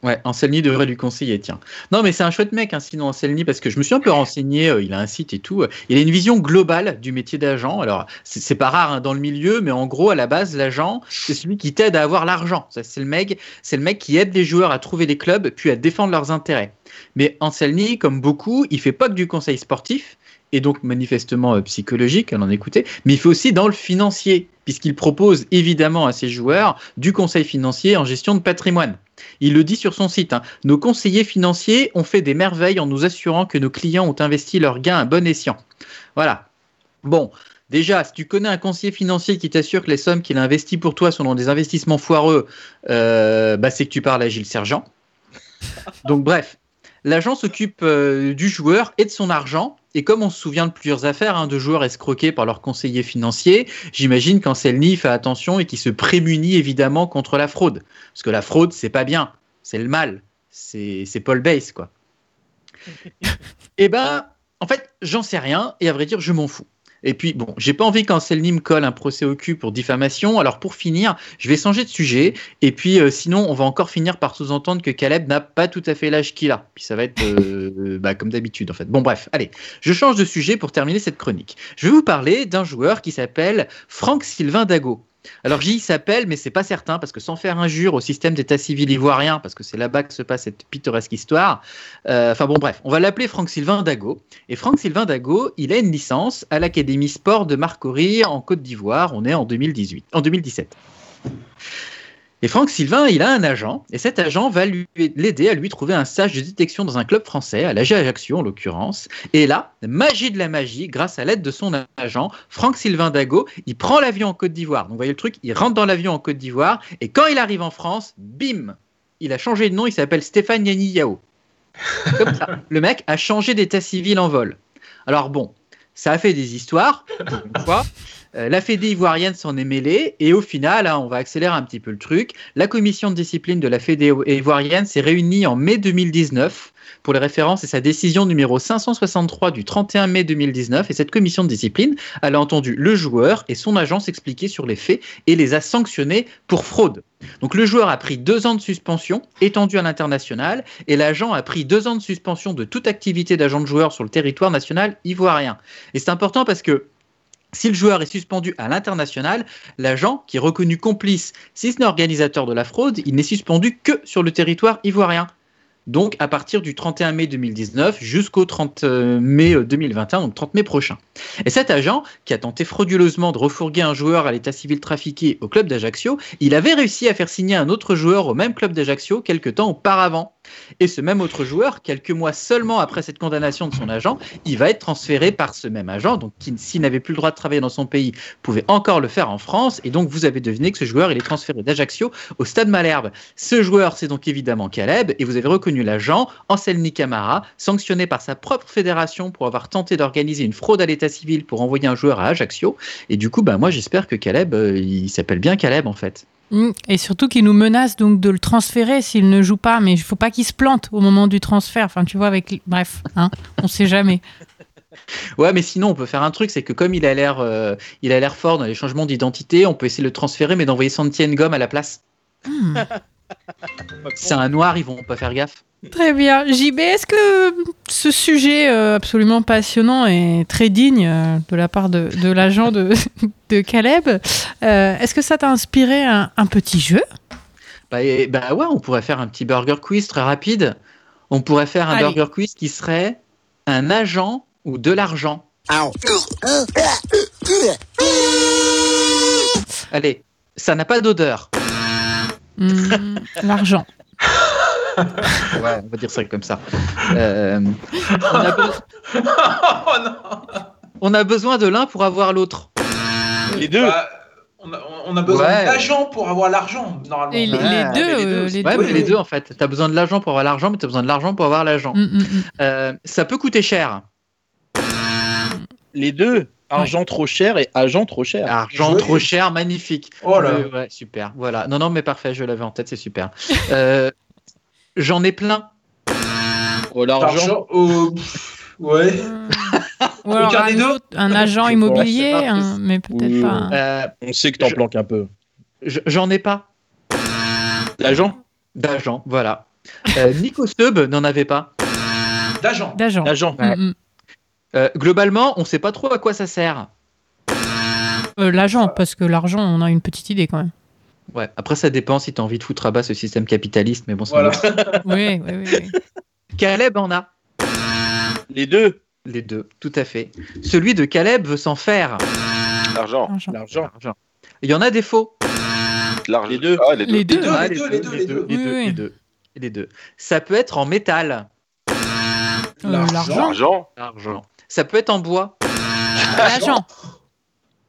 ouais, devrait lui conseiller, tiens. Non, mais c'est un chouette mec, hein, sinon Anselmi, parce que je me suis un peu renseigné, euh, il a un site et tout. il a une vision globale du métier d'agent. Alors, c'est pas rare hein, dans le milieu, mais en gros, à la base, l'agent, c'est celui qui t'aide à avoir l'argent. C'est le mec, le mec qui aide les joueurs à trouver des clubs, puis à défendre leurs intérêts. Mais Anselmi, comme beaucoup, il fait pas que du conseil sportif, et donc manifestement euh, psychologique, on en écoutait, mais il fait aussi dans le financier, puisqu'il propose évidemment à ses joueurs du conseil financier en gestion de patrimoine. Il le dit sur son site, hein, nos conseillers financiers ont fait des merveilles en nous assurant que nos clients ont investi leurs gains à bon escient. Voilà. Bon, déjà, si tu connais un conseiller financier qui t'assure que les sommes qu'il a investies pour toi sont dans des investissements foireux, euh, bah, c'est que tu parles à Gilles Sergent. Donc bref, l'agent s'occupe euh, du joueur et de son argent. Et comme on se souvient de plusieurs affaires hein, de joueurs escroqués par leurs conseillers financiers, j'imagine qu'Anselny fait attention et qu'il se prémunit évidemment contre la fraude. Parce que la fraude, c'est pas bien, c'est le mal, c'est c'est Paul Bass, quoi. Eh ben, en fait, j'en sais rien et à vrai dire, je m'en fous. Et puis, bon, j'ai pas envie qu'Anselny me colle un procès au cul pour diffamation. Alors, pour finir, je vais changer de sujet. Et puis, euh, sinon, on va encore finir par sous-entendre que Caleb n'a pas tout à fait l'âge qu'il a. Puis ça va être euh, bah, comme d'habitude, en fait. Bon, bref, allez, je change de sujet pour terminer cette chronique. Je vais vous parler d'un joueur qui s'appelle Franck Sylvain Dago. Alors j'y s'appelle, mais c'est pas certain parce que sans faire injure au système d'état civil ivoirien, parce que c'est là-bas que se passe cette pittoresque histoire. euh, Enfin bon, bref, on va l'appeler Franck Sylvain Dago. Et Franck Sylvain Dago, il a une licence à l'Académie Sport de Marcory en Côte d'Ivoire. On est en 2018, en 2017. Et Franck Sylvain, il a un agent, et cet agent va l'aider à lui trouver un stage de détection dans un club français, à l'AG Ajaccio en l'occurrence. Et là, magie de la magie, grâce à l'aide de son agent, Franck Sylvain Dago, il prend l'avion en Côte d'Ivoire. Donc vous voyez le truc, il rentre dans l'avion en Côte d'Ivoire, et quand il arrive en France, bim Il a changé de nom, il s'appelle Stéphane Yanni Yao. Comme ça. Le mec a changé d'état civil en vol. Alors bon, ça a fait des histoires, une fois. Euh, la Fédé ivoirienne s'en est mêlée et au final, hein, on va accélérer un petit peu le truc. La commission de discipline de la Fédé ivoirienne s'est réunie en mai 2019 pour les références et sa décision numéro 563 du 31 mai 2019. Et cette commission de discipline, elle a entendu le joueur et son agent s'expliquer sur les faits et les a sanctionnés pour fraude. Donc le joueur a pris deux ans de suspension étendue à l'international et l'agent a pris deux ans de suspension de toute activité d'agent de joueur sur le territoire national ivoirien. Et c'est important parce que si le joueur est suspendu à l'international, l'agent, qui est reconnu complice, si ce n'est organisateur de la fraude, il n'est suspendu que sur le territoire ivoirien. donc à partir du 31 mai 2019 jusqu'au 30 mai 2021, donc 30 mai prochain. Et cet agent, qui a tenté frauduleusement de refourguer un joueur à l'état civil trafiqué au club d'Ajaccio, il avait réussi à faire signer un autre joueur au même club d'Ajaccio quelques temps auparavant. Et ce même autre joueur, quelques mois seulement après cette condamnation de son agent, il va être transféré par ce même agent, donc qui, s'il n'avait plus le droit de travailler dans son pays, pouvait encore le faire en France. Et donc, vous avez deviné que ce joueur, il est transféré d'Ajaccio au Stade Malherbe. Ce joueur, c'est donc évidemment Caleb, et vous avez reconnu l'agent, Anselmi Camara, sanctionné par sa propre fédération pour avoir tenté d'organiser une fraude à l'état civil pour envoyer un joueur à Ajaccio. Et du coup, bah, moi, j'espère que Caleb, euh, il s'appelle bien Caleb en fait. Mm. Et surtout qu'il nous menace donc de le transférer s'il ne joue pas, mais il faut pas qu'il se plante au moment du transfert. Enfin, tu vois, avec bref, hein, on sait jamais. Ouais, mais sinon on peut faire un truc, c'est que comme il a l'air, euh, il a l'air fort dans les changements d'identité, on peut essayer de le transférer, mais d'envoyer Santienne Gomme à la place. Hmm. c'est un noir, ils vont pas faire gaffe. Très bien. JB, est-ce que ce sujet euh, absolument passionnant et très digne euh, de la part de, de l'agent de, de, Caleb, euh, est-ce que ça t'a inspiré un, un, petit jeu? Bah, et, bah, ouais, on pourrait faire un petit burger quiz très rapide. On pourrait faire un Allez. burger quiz qui serait un agent ou de l'argent. Allez, ça n'a pas d'odeur. Hmm, L'argent. Ouais, on va dire ça comme ça. Euh, on, a be- on a besoin de l'un pour avoir l'autre. Les deux. Bah, on, a, on a besoin Ouais. d'argent pour avoir l'argent, normalement. Et les, les Ouais, deux, mais les euh, aussi. les ouais, deux. mais les deux en fait. T'as besoin de l'argent pour avoir l'argent, mais t'as besoin de l'argent pour avoir l'argent. Mm, mm, mm. Euh, ça peut coûter cher. Les deux. Argent trop cher et agent trop cher. Argent Joli. trop cher, magnifique. Oh là. Ouais, ouais, super. Voilà. Non, non, mais parfait, je l'avais en tête, c'est super. Euh, J'en ai plein. Oh, l'argent. Oh, ouais. Ou alors Aucun un, des deux autre- un agent immobilier, pas, un- mais peut-être Oui. pas. un- Euh, On sait que t'en Je- planques un peu. je- J'en ai pas L'agent d'argent. Voilà. Euh, Nico Seub n'en avait pas. D'agent. L'agent. Ouais. Mm, mm. Euh, globalement, on sait pas trop à quoi ça sert. Euh, L'agent, parce que l'argent, on a une petite idée quand même. Ouais. Après, ça dépend si t'as envie de foutre à bas ce système capitaliste, mais bon, c'est Voilà. Oui, oui, oui. oui. Caleb en a. Les deux. Les deux, tout à fait. Celui de Caleb veut s'en faire. L'argent. L'argent. L'argent. L'argent. Il y en a des faux. L'argent. Les deux. Ah, les deux. Les deux. Ah, les deux, les deux, les deux. les deux, oui. les deux, les deux. Ça peut être en métal. Euh, L'argent. L'argent. Ça peut être en bois. L'agent.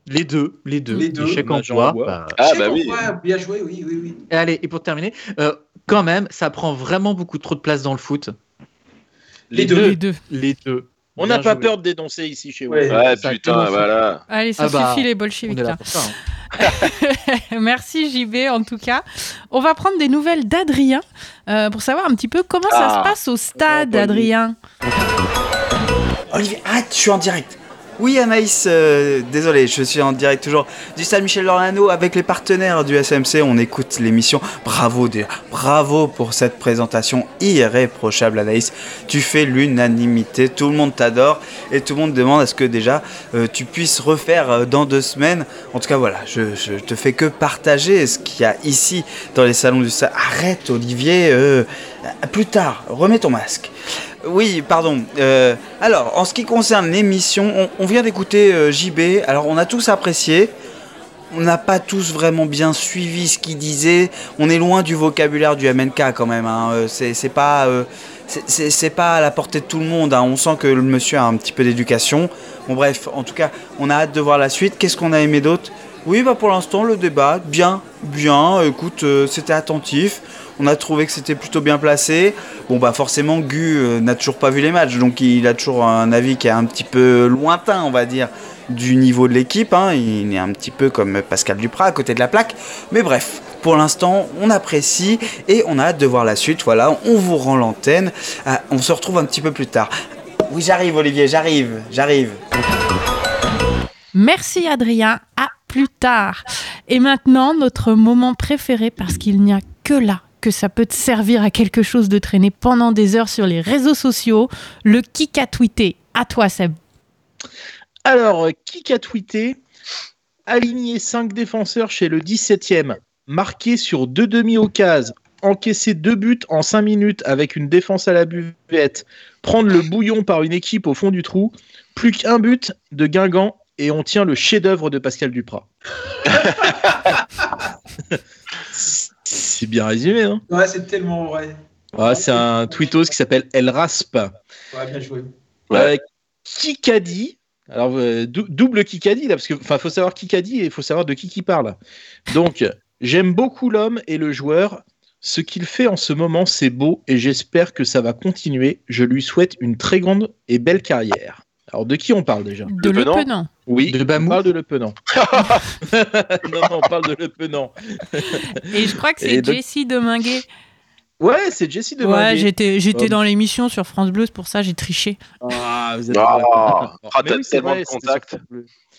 Les deux, les deux. Les deux. Échec en bois. bah, Ah, bah oui. bien joué, oui, oui, oui. Et allez, et pour terminer, euh, quand même, ça prend vraiment beaucoup trop de place dans le foot. Les deux. Les deux. Les deux. On n'a pas joué. peur de dénoncer ici chez vous. Ouais. Putain, voilà. Allez, ça Ah bah, suffit les bolcheviks. là ça. hein. Merci JB en tout cas. On va prendre des nouvelles d'Adrien euh, pour savoir un petit peu comment ça Ah. se passe au stade. Adrien. Olivier, arrête, je suis en direct. Oui, Anaïs, euh, désolé, je suis en direct toujours du stade Michel Lorlano avec les partenaires du SMC. On écoute l'émission. Bravo, déjà. bravo pour cette présentation irréprochable, Anaïs. Tu fais l'unanimité. Tout le monde t'adore et tout le monde demande à ce que déjà euh, tu puisses refaire euh, dans deux semaines. En tout cas, voilà, je, je te fais que partager ce qu'il y a ici dans les salons du stade. Arrête, Olivier. plus tard, remets ton masque. Oui, pardon. Euh, alors, en ce qui concerne l'émission, on, vient d'écouter euh, JB. Alors, on a tous apprécié. On n'a pas tous vraiment bien suivi ce qu'il disait. On est loin du vocabulaire du MNK quand même. hein. Euh, c'est pas à la portée de tout le monde. hein. On sent que le monsieur a un petit peu d'éducation. Bon, bref, en tout cas, on a hâte de voir la suite. Qu'est-ce qu'on a aimé d'autre? Oui, bah pour l'instant, le débat, bien, bien. Écoute, euh, c'était attentif. On a trouvé que c'était plutôt bien placé. Bon bah forcément Gu euh, n'a toujours pas vu les matchs, donc il a toujours un avis qui est un petit peu lointain, on va dire, du niveau de l'équipe. hein. Il est un petit peu comme Pascal Duprat à côté de la plaque. Mais bref, pour l'instant, on apprécie et on a hâte de voir la suite. Voilà, on vous rend l'antenne. Ah, on se retrouve un petit peu plus tard. Oui, j'arrive Olivier, j'arrive, j'arrive. Merci Adrien, plus tard. Et maintenant, notre moment préféré, parce qu'il n'y a que là que ça peut te servir à quelque chose de traîner pendant des heures sur les réseaux sociaux, le kick à tweeter. À toi Seb. Alors, qui a tweeté Aligner 5 défenseurs chez le 17e, marqué sur deux demi-occases, encaisser deux buts en cinq minutes avec une défense à la buvette, prendre le bouillon par une équipe au fond du trou, plus qu'un but de Guingamp et on tient le chef-d'œuvre de Pascal Duprat. c'est bien résumé, hein Ouais, c'est tellement vrai. Ah, C'est un tweetos qui s'appelle El Rasp. Ouais, bien joué. Euh, Kikadi. Alors, euh, dou- double Kikadi, là, parce que, enfin, faut savoir Kikadi et il faut savoir de qui qui parle. Donc, j'aime beaucoup l'homme et le joueur. Ce qu'il fait en ce moment, c'est beau et j'espère que ça va continuer. Je lui souhaite une très grande et belle carrière. Alors, de qui on parle déjà De Le Penant Oui, on parle de Le Penant. non, non, on parle de Le Penant. Et je crois que c'est donc- Jessie Dominguet. Ouais, c'est Jessie de Ouais, j'étais j'étais Oh. dans l'émission sur France Bleu, c'est pour ça j'ai triché. Ah, vous êtes Ah, Ah, ah, oui, c'est tellement vrai, de contacts.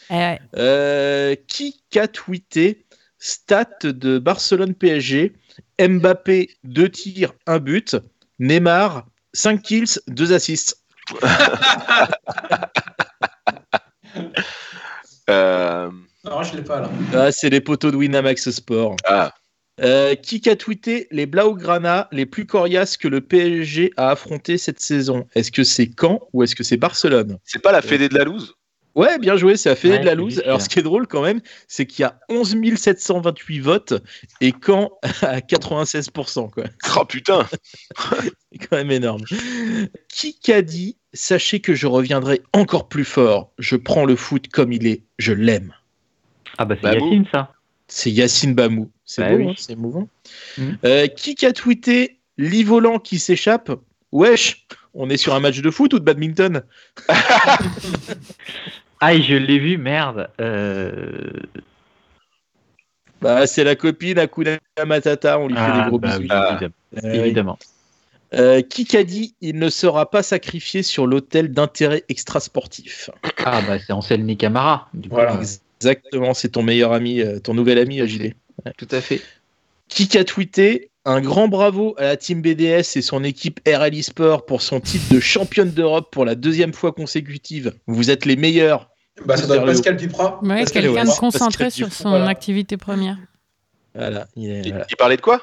Eh ouais. Euh, qui a tweeté stat de Barcelone PSG Mbappé 2 tirs, 1 but. Neymar 5 kills, 2 assists. Euh, Non, je l'ai pas là. Ah, c'est les poteaux de Winamax Sport. Ah. Euh, qui a tweeté les Blaugrana les plus coriaces que le PSG a affronté cette saison? Est-ce que c'est Caen ou est-ce que c'est Barcelone? C'est pas la Fédé de la loose Ouais, bien joué, c'est la Fédé Ouais, de la juste, Alors, ce qui est drôle quand même, c'est qu'il y a 11 728 votes et Caen à 96%. Quoi. Oh putain C'est quand même énorme. Qui qu'a dit Sachez que je reviendrai encore plus fort. Je prends le foot comme il est. Je l'aime. Ah bah c'est. Yacine ça. C'est Yacine Bamou. C'est Bah beau, oui. hein, c'est émouvant. Mhm. Euh, qui a tweeté L'Ivolant qui s'échappe Wesh, on est sur un match de foot ou de badminton Ah je l'ai vu, merde. Euh... Bah, c'est la copine Akuna Matata, on lui fait Ah, des gros bah bisous. Ah. évidemment. Euh, évidemment. Euh, qui a dit il ne sera pas sacrifié sur l'autel d'intérêt extrasportif Ah bah c'est Anselmi Camara. Du coup. Voilà. Exactement, c'est ton meilleur ami, euh, ton nouvel ami, euh, JD. Tout à fait. Qui a tweeté un grand bravo à la team BDS et son équipe RL eSport pour son titre de championne d'Europe pour la deuxième fois consécutive. Vous êtes les meilleurs. Bah, ça doit être Pascal Duprat. Ouais, Pascal quelqu'un de concentré Pascal sur son voilà. activité première. Voilà. il est- il, voilà. il parlait de quoi?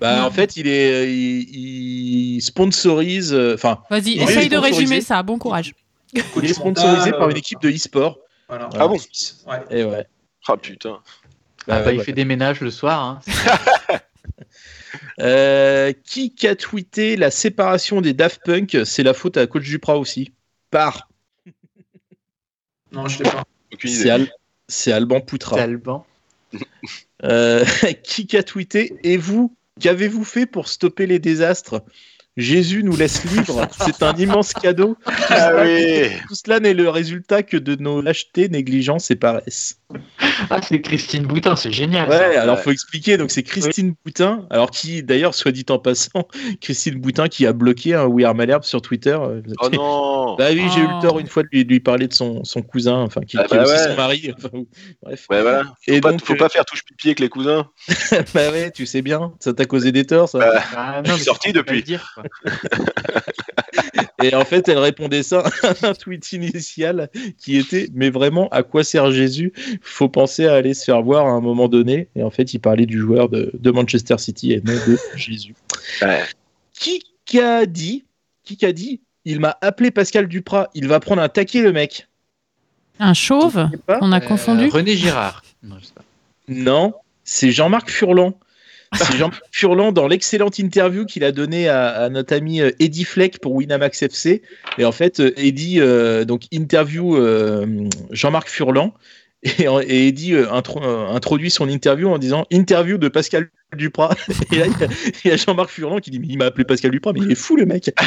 Bah, en fait, il est, il, il sponsorise, euh, enfin, Vas-y, essaye de résumer ça. Bon courage. il est sponsorisé par une équipe de e-sport. Voilà. Ah bon Ouais. Et ouais. Ah putain. Ah, Bah, bah, il ouais. fait des ménages le soir. Hein. Euh, qui a tweeté la séparation des Daft Punk? C'est la faute à Coach Duprat aussi. Par. Non, je l'ai pas. C'est idée. Al- c'est Alban Poutra. Euh, qui a tweeté? Et vous, qu'avez-vous fait pour stopper les désastres? Jésus nous laisse libres. C'est un immense cadeau. Tout Ah oui Tout cela n'est le résultat que de nos lâchetés, négligences et paresses. Ah c'est Christine Boutin, c'est génial. Ouais, ça. alors faut expliquer. Donc c'est Christine Boutin, alors qui d'ailleurs, soit dit en passant, Christine Boutin qui a bloqué un We Are Malherbe sur Twitter. Euh, Oh non Bah oui, j'ai eu le tort une fois de lui, de lui parler de son, son cousin, enfin qui, Ah qui est bah aussi ouais. son mari. Enfin, bref. Ouais, voilà. Faut, Et pas, donc, faut euh, pas faire touche pipi avec les cousins. bah ouais, tu sais bien, ça t'a causé des torts, ça. Euh, Ah, Je non, suis mais sorti depuis. dire. Et en fait, elle répondait ça à un tweet initial qui était Mais vraiment, à quoi sert Jésus? Faut penser à aller se faire voir à un moment donné. Et en fait, il parlait du joueur de, de Manchester City et non de Jésus. Ouais. Qui a dit Qui a dit Il m'a appelé Pascal Duprat, il va prendre un taquet, le mec. Un chauve On a Euh, confondu? René Girard. Non. Non, c'est Jean-Marc Furlan. C'est Jean-Marc Furlan dans l'excellente interview qu'il a donnée à, à notre ami euh, Eddie Fleck pour Winamax FC. Et en fait, euh, Eddie euh, donc interview euh, Jean-Marc Furlan et, et Eddie euh, intro- introduit son interview en disant interview de Pascal Duprat. Et là, il y a- Jean-Marc Furlan qui dit mais il m'a appelé Pascal Duprat, mais il est fou le mec.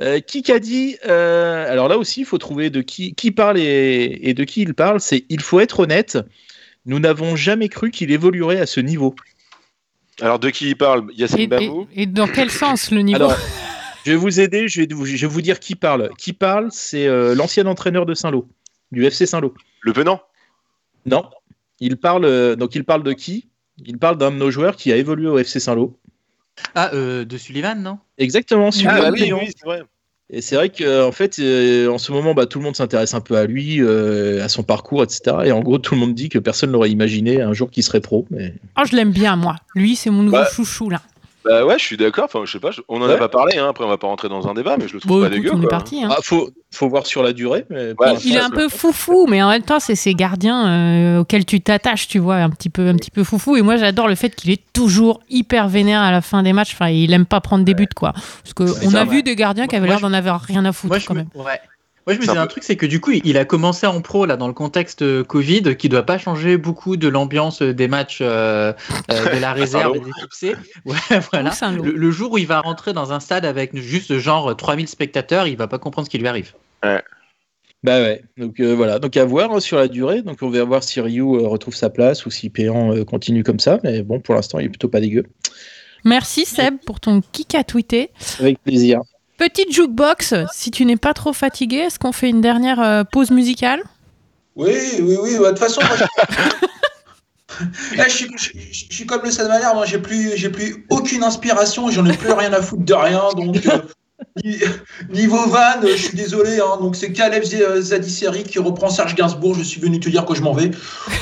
Euh, qui a dit alors là aussi il faut trouver de qui qui parle et, et de qui il parle. C'est il faut être honnête. Nous n'avons jamais cru qu'il évoluerait à ce niveau. Alors de qui il parle? Et, Yacine et- Bamou et dans quel sens le niveau? Alors, je vais vous aider, je vais vous, je vais vous dire qui parle. Qui parle, c'est euh, l'ancien entraîneur de Saint-Lô, du FC Saint-Lô. Le Penant? Non, il parle, euh, donc il parle de qui? Il parle d'un de nos joueurs qui a évolué au FC Saint-Lô. Ah, euh, de Sullivan, non? Exactement, Ah de bah oui, Péan. oui, c'est vrai. Et c'est vrai qu'en fait, euh, en ce moment, bah, tout le monde s'intéresse un peu à lui, euh, à son parcours, etc. Et en gros, tout le monde dit que personne n'aurait imaginé un jour qu'il serait pro. Mais... Oh, je l'aime bien, moi. Lui, c'est mon nouveau Bah, chouchou, là. Bah ouais, je suis d'accord. Enfin, je sais pas. je- On en a pas parlé. Hein. Après, on va pas rentrer dans un débat, mais je le trouve Bon, pas écoute, dégueu. on est quoi. parti. hein. Ah, faut, faut voir sur la durée. Mais Ouais, Il est un peu foufou, mais en même temps, c'est ces gardiens euh, auxquels tu t'attaches, tu vois, un petit peu, un petit peu foufou. Et moi, j'adore le fait qu'il est toujours hyper vénère à la fin des matchs. Enfin, il aime pas prendre des buts, quoi. Parce que C'est on ça, a ouais. vu des gardiens qui avaient l'air d'en avoir rien à foutre, Moi, quand me- même. ouais. Moi, je me C'est disais un un truc, c'est que du coup, il a commencé en pro là dans le contexte euh, Covid, qui doit pas changer beaucoup de l'ambiance des matchs euh, euh, de la réserve des équipes C. Ouais, voilà. Le, le jour où il va rentrer dans un stade avec juste genre 3000 spectateurs, il va pas comprendre ce qui lui arrive. Bah ouais, donc euh, voilà, donc à voir hein, sur la durée. Donc on va voir si Ryu euh, retrouve sa place ou si Péan euh, continue comme ça. Mais bon, pour l'instant, il est plutôt pas dégueu. Merci, Seb, pour ton kick à tweeter. Avec plaisir. Petite jukebox, si tu n'es pas trop fatigué, est-ce qu'on fait une dernière euh, pause musicale? Oui, oui, oui. bah, De toute façon, moi, je... Je, suis, comme le Stade Malherbe, moi j'ai plus, j'ai plus aucune inspiration, j'en ai plus rien à foutre de rien, donc euh, niveau van, euh, je suis désolé, hein, donc c'est Caleb euh, Zadisseri qui reprend Serge Gainsbourg, je suis venu te dire que je m'en vais.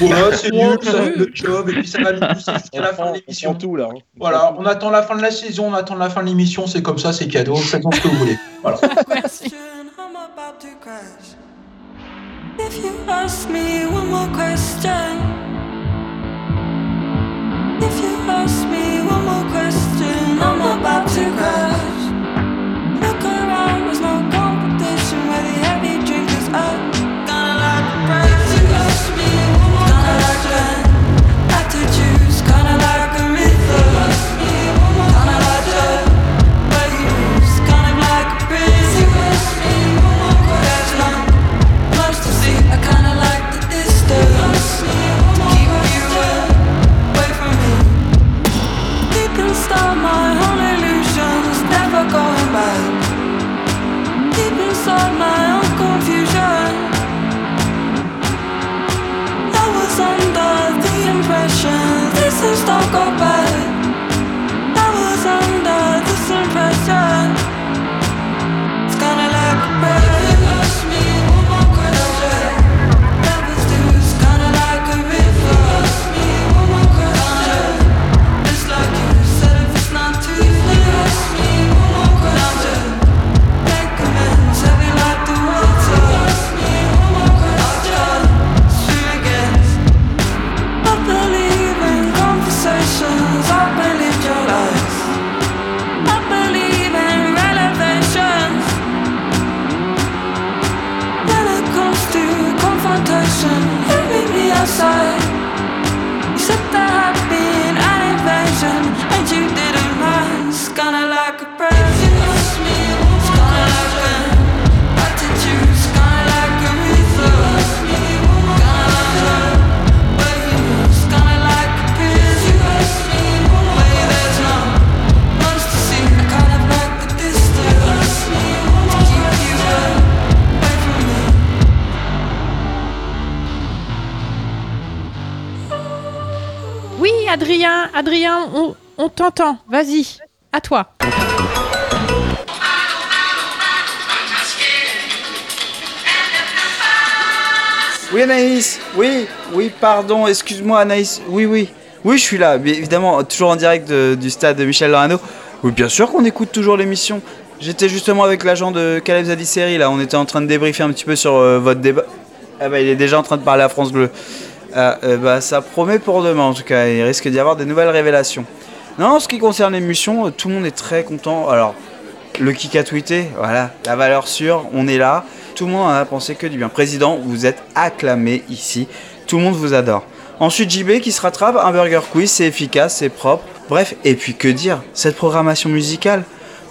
Voilà, c'est nul, ça va être le job, et puis ça va jusqu'à la fin de l'émission. tout là. hein. Voilà, on attend la fin de la saison, on attend la fin de l'émission, c'est comme ça, c'est cadeau, faites ce que vous voulez. Voilà. Merci. I'm about to crash. If you ask me one more question, if you ask me one more question, I'm about to crash. up. Vas-y, à toi. Oui Anaïs, oui, oui, pardon, excuse-moi Anaïs, oui, oui, oui, je suis là, mais évidemment, toujours en direct du stade de Michel Lorano. Oui, bien sûr qu'on écoute toujours l'émission. J'étais justement avec l'agent de Caleb Zadisseri, là, on était en train de débriefer un petit peu sur euh, votre débat. Ah bah, il est déjà en train de parler à France Bleu. Ah, euh, bah, ça promet pour demain en tout cas, il risque d'y avoir des nouvelles révélations. Non, en ce qui concerne l'émission, euh, tout le monde est très content. Alors, le kick a tweeté, voilà, la valeur sûre, on est là. Tout le monde a pensé que du bien. Président, vous êtes acclamé ici. Tout le monde vous adore. Ensuite, JB qui se rattrape, un burger quiz, c'est efficace, c'est propre. Bref, et puis que dire Cette programmation musicale,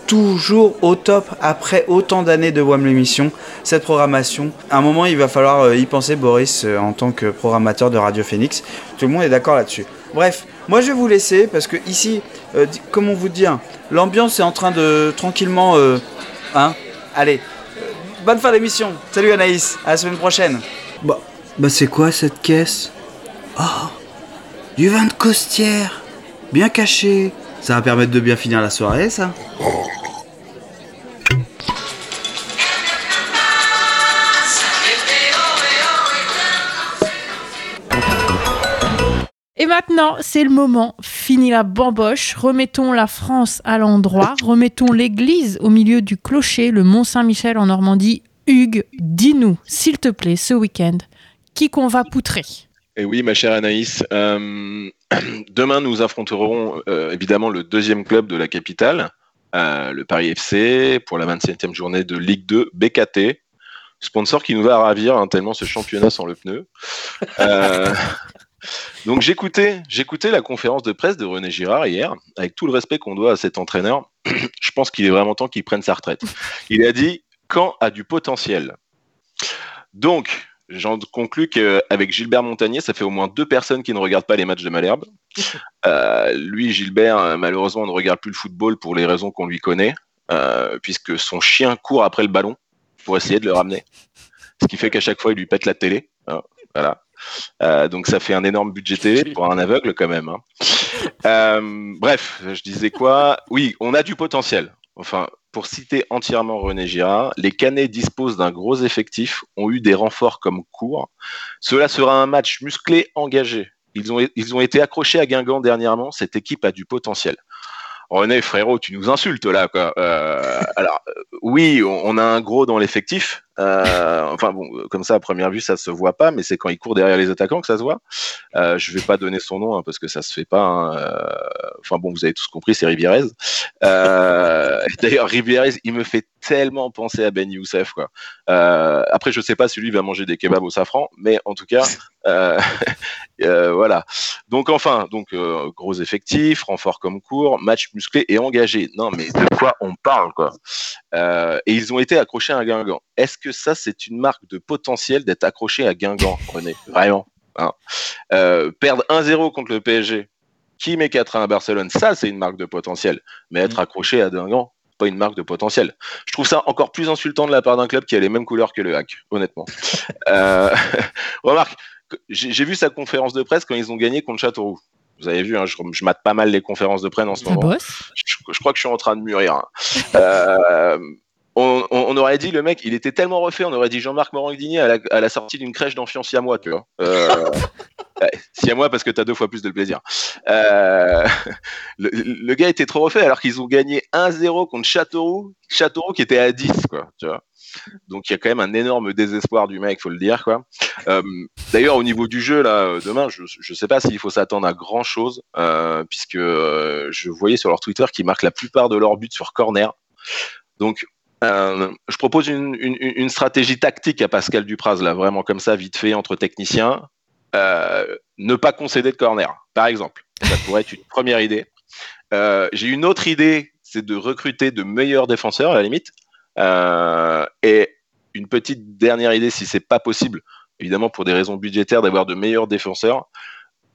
toujours au top après autant d'années de WAM l'émission. Cette programmation, à un moment, il va falloir euh, y penser, Boris, euh, en tant que programmateur de Radio Phoenix. Tout le monde est d'accord là-dessus. Bref, moi je vais vous laisser parce que ici, euh, comment vous dire, l'ambiance est en train de tranquillement. euh, hein Allez, euh, bonne fin d'émission. Salut Anaïs, à la semaine prochaine. Bah, bah c'est quoi cette caisse? Oh, du vin de costière, bien caché. Ça va permettre de bien finir la soirée, ça. Et maintenant, c'est le moment. Fini la bamboche. Remettons la France à l'endroit. Remettons l'église au milieu du clocher, le Mont Saint-Michel en Normandie. Hugues, dis-nous, s'il te plaît, ce week-end, qui qu'on va poutrer Et oui, ma chère Anaïs, euh, demain nous affronterons euh, évidemment le deuxième club de la capitale, euh, le Paris FC, pour la 27e journée de Ligue 2 BKT. Sponsor qui nous va ravir hein, tellement ce championnat sans le pneu. Euh, donc j'écoutais, j'écoutais la conférence de presse de René Girard hier, avec tout le respect qu'on doit à cet entraîneur. Je pense qu'il est vraiment temps qu'il prenne sa retraite. Il a dit Caen a du potentiel? Donc, j'en conclus qu'avec Gilbert Montagnier, ça fait au moins deux personnes qui ne regardent pas les matchs de Malherbe. Euh, lui, Gilbert, malheureusement, ne regarde plus le football pour les raisons qu'on lui connaît, euh, puisque son chien court après le ballon pour essayer de le ramener. Ce qui fait qu'à chaque fois, il lui pète la télé. hein, voilà. Euh, donc ça fait un énorme budget télé pour un aveugle quand même. hein. Euh, bref, je disais quoi? Oui, on a du potentiel. Enfin, pour citer entièrement René Girard, les Canets disposent d'un gros effectif, ont eu des renforts comme cours. Cela sera un match musclé, engagé. Ils ont, ils ont été accrochés à Guingamp dernièrement. Cette équipe a du potentiel. René, frérot, tu nous insultes là, quoi. Euh, alors, oui, on a un gros dans l'effectif. Euh, enfin bon, euh, comme ça à première vue, ça se voit pas, mais c'est quand il court derrière les attaquants que ça se voit. Euh, je vais pas donner son nom hein, parce que ça se fait pas. hein. Euh, Enfin bon, vous avez tous compris, c'est Rivierez. D'ailleurs, Rivierez, il me fait tellement penser à Ben Youssef, après, je sais pas si lui va manger des kebabs au safran, mais en tout cas, voilà. Donc enfin, donc gros effectif, renfort comme cours, match musclé et engagé. Non, mais de quoi on parle, quoi? Et ils ont été accrochés à Guingamp. Est-ce que ça, c'est une marque de potentiel d'être accroché à Guingamp, René Vraiment hein Euh, Perdre 1-0 contre le PSG, qui met 4-1 à Barcelone, ça, c'est une marque de potentiel. Mais être accroché à Guingamp, pas une marque de potentiel. Je trouve ça encore plus insultant de la part d'un club qui a les mêmes couleurs que le hack, honnêtement. Euh, remarque, j'ai vu sa conférence de presse quand ils ont gagné contre Châteauroux. Vous avez vu, hein, je, je mate pas mal les conférences de presse en ce moment. je crois que je suis en train de mûrir. hein. Euh, on, on- on aurait dit le mec, il était tellement refait, on aurait dit Jean-Marc Morandini à la, à la sortie d'une crèche d'enfants siamois, tu vois. Euh, siamois parce que t'as deux fois plus de plaisir. Euh, le, le gars était trop refait alors qu'ils ont gagné 1-0 contre Châteauroux, Châteauroux qui était à 10, quoi, tu vois. Donc il y a quand même un énorme désespoir du mec, faut le dire, quoi. Euh, D'ailleurs, au niveau du jeu, là, euh, demain, je ne sais pas s'il faut s'attendre à grand chose, euh, puisque je voyais sur leur Twitter qu'ils marquent la plupart de leurs buts sur corner. Donc, euh, je propose une, stratégie tactique à Pascal Dupraz, là, vraiment comme ça, vite fait, entre techniciens. Euh, ne pas concéder de corner, par exemple. Ça pourrait être une première idée. Euh, J'ai une autre idée, c'est de recruter de meilleurs défenseurs, à la limite. Et une petite dernière idée, si c'est pas possible, évidemment pour des raisons budgétaires, d'avoir de meilleurs défenseurs,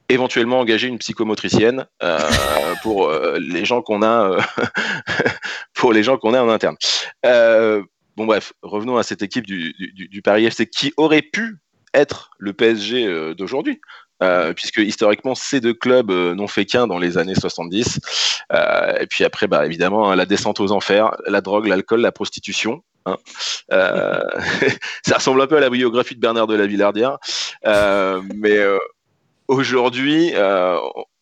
éventuellement engager une psychomotricienne euh, pour euh, les gens qu'on a, euh, pour les gens qu'on a en interne. Euh, bon bref, revenons à cette équipe du, du, du Paris FC qui aurait pu être le PSG euh, d'aujourd'hui. Euh, puisque historiquement ces deux clubs n'ont fait qu'un dans les années 70 Euh, et puis après bah évidemment hein, la descente aux enfers la drogue l'alcool la prostitution hein. Euh, ça ressemble un peu à la biographie de Bernard de la Villardière Euh, mais euh, aujourd'hui euh,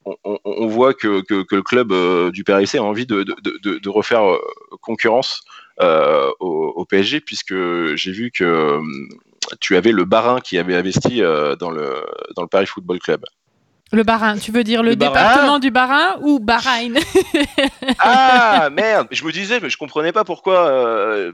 on, on- on voit que, que, que le club euh, du PRC a envie de, de, de, de refaire euh, concurrence euh, au, au PSG puisque j'ai vu que tu avais le Barin qui avait investi dans le dans le Paris Football Club. Le Barin, tu veux dire le, département du Barin ou Bahreïn? Ah merde, je me disais, mais je comprenais pas pourquoi euh,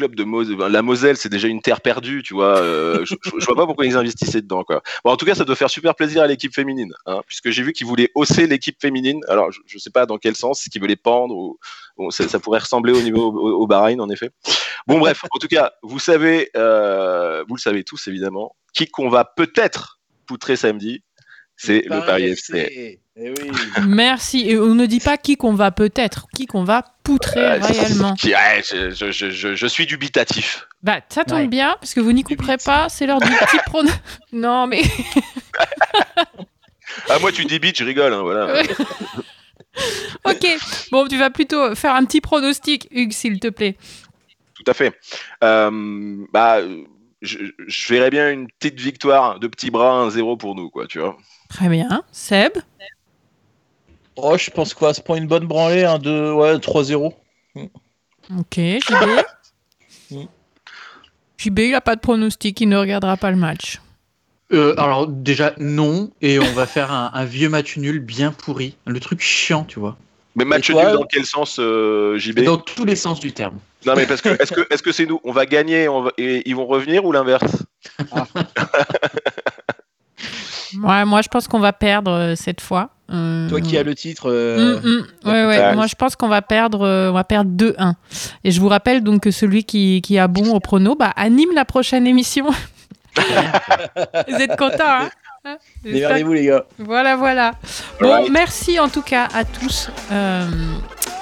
club de Moselle, la Moselle, c'est déjà une terre perdue, tu vois. euh, je, vois pas pourquoi ils investissaient dedans, quoi. Bon, en tout cas, ça doit faire super plaisir à l'équipe féminine, hein, puisque j'ai vu qu'ils voulaient hausser l'équipe féminine. Alors, je, je sais pas dans quel sens, qu'ils veulent les pendre ou bon, ça, ça pourrait ressembler au niveau au, au Bahreïn, en effet. Bon, bref, en tout cas, vous savez, euh, vous le savez tous évidemment, qui qu'on va peut-être poutrer samedi, c'est le Paris FC. Eh oui. Merci. Et on ne dit pas qui qu'on va peut-être, qui qu'on va poutrer Euh, réellement. qui- ouais, je, je- je- je- je suis dubitatif. Bah, ça tombe Ouais. bien, parce que vous n'y couperez pas, c'est l'heure du petit prono. Non, mais. Ah, moi, tu dis bitch, je rigole, hein, voilà. ok. Bon, tu vas plutôt faire un petit pronostic, Hugues, s'il te plaît. Tout à fait. Euh, bah, je, je verrais bien une petite victoire de petit bras 1-0 pour nous, quoi, tu vois. Très bien. Seb? Oh, je pense quoi Se prend une bonne branlée, un 2, ouais, 3-0. Ok, JB. JB, il n'a pas de pronostic, il ne regardera pas le match. Euh, alors déjà non, et on va faire un, un vieux match nul bien pourri, le truc chiant, tu vois. Mais match toi nul dans quel sens, euh, JB Dans tous les sens du terme. Non, mais parce que est-ce que est-ce que c'est nous? On va gagner on va- et ils vont revenir ou l'inverse? Ouais, moi, je pense qu'on va perdre euh, cette fois. Euh, Toi qui as le titre. euh, Mm, mm. Ouais, ouais. Moi, je pense qu'on va perdre, euh, on va perdre 2-1. Et je vous rappelle donc que celui qui, qui a bon au prono, bah, anime la prochaine émission. vous êtes contents, hein Hein Démerdez-vous, les gars. Voilà, voilà. Bon, merci en tout cas à tous. Euh,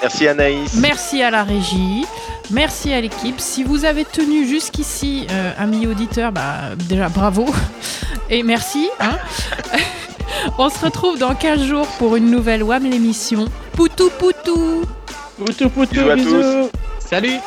Merci Anaïs. merci à la régie. Merci à l'équipe. Si vous avez tenu jusqu'ici, euh, amis auditeurs, bah, déjà bravo. Et merci. hein. On se retrouve dans 15 jours pour une nouvelle WAM l'émission. Poutou poutou Poutou poutou, bisous. Salut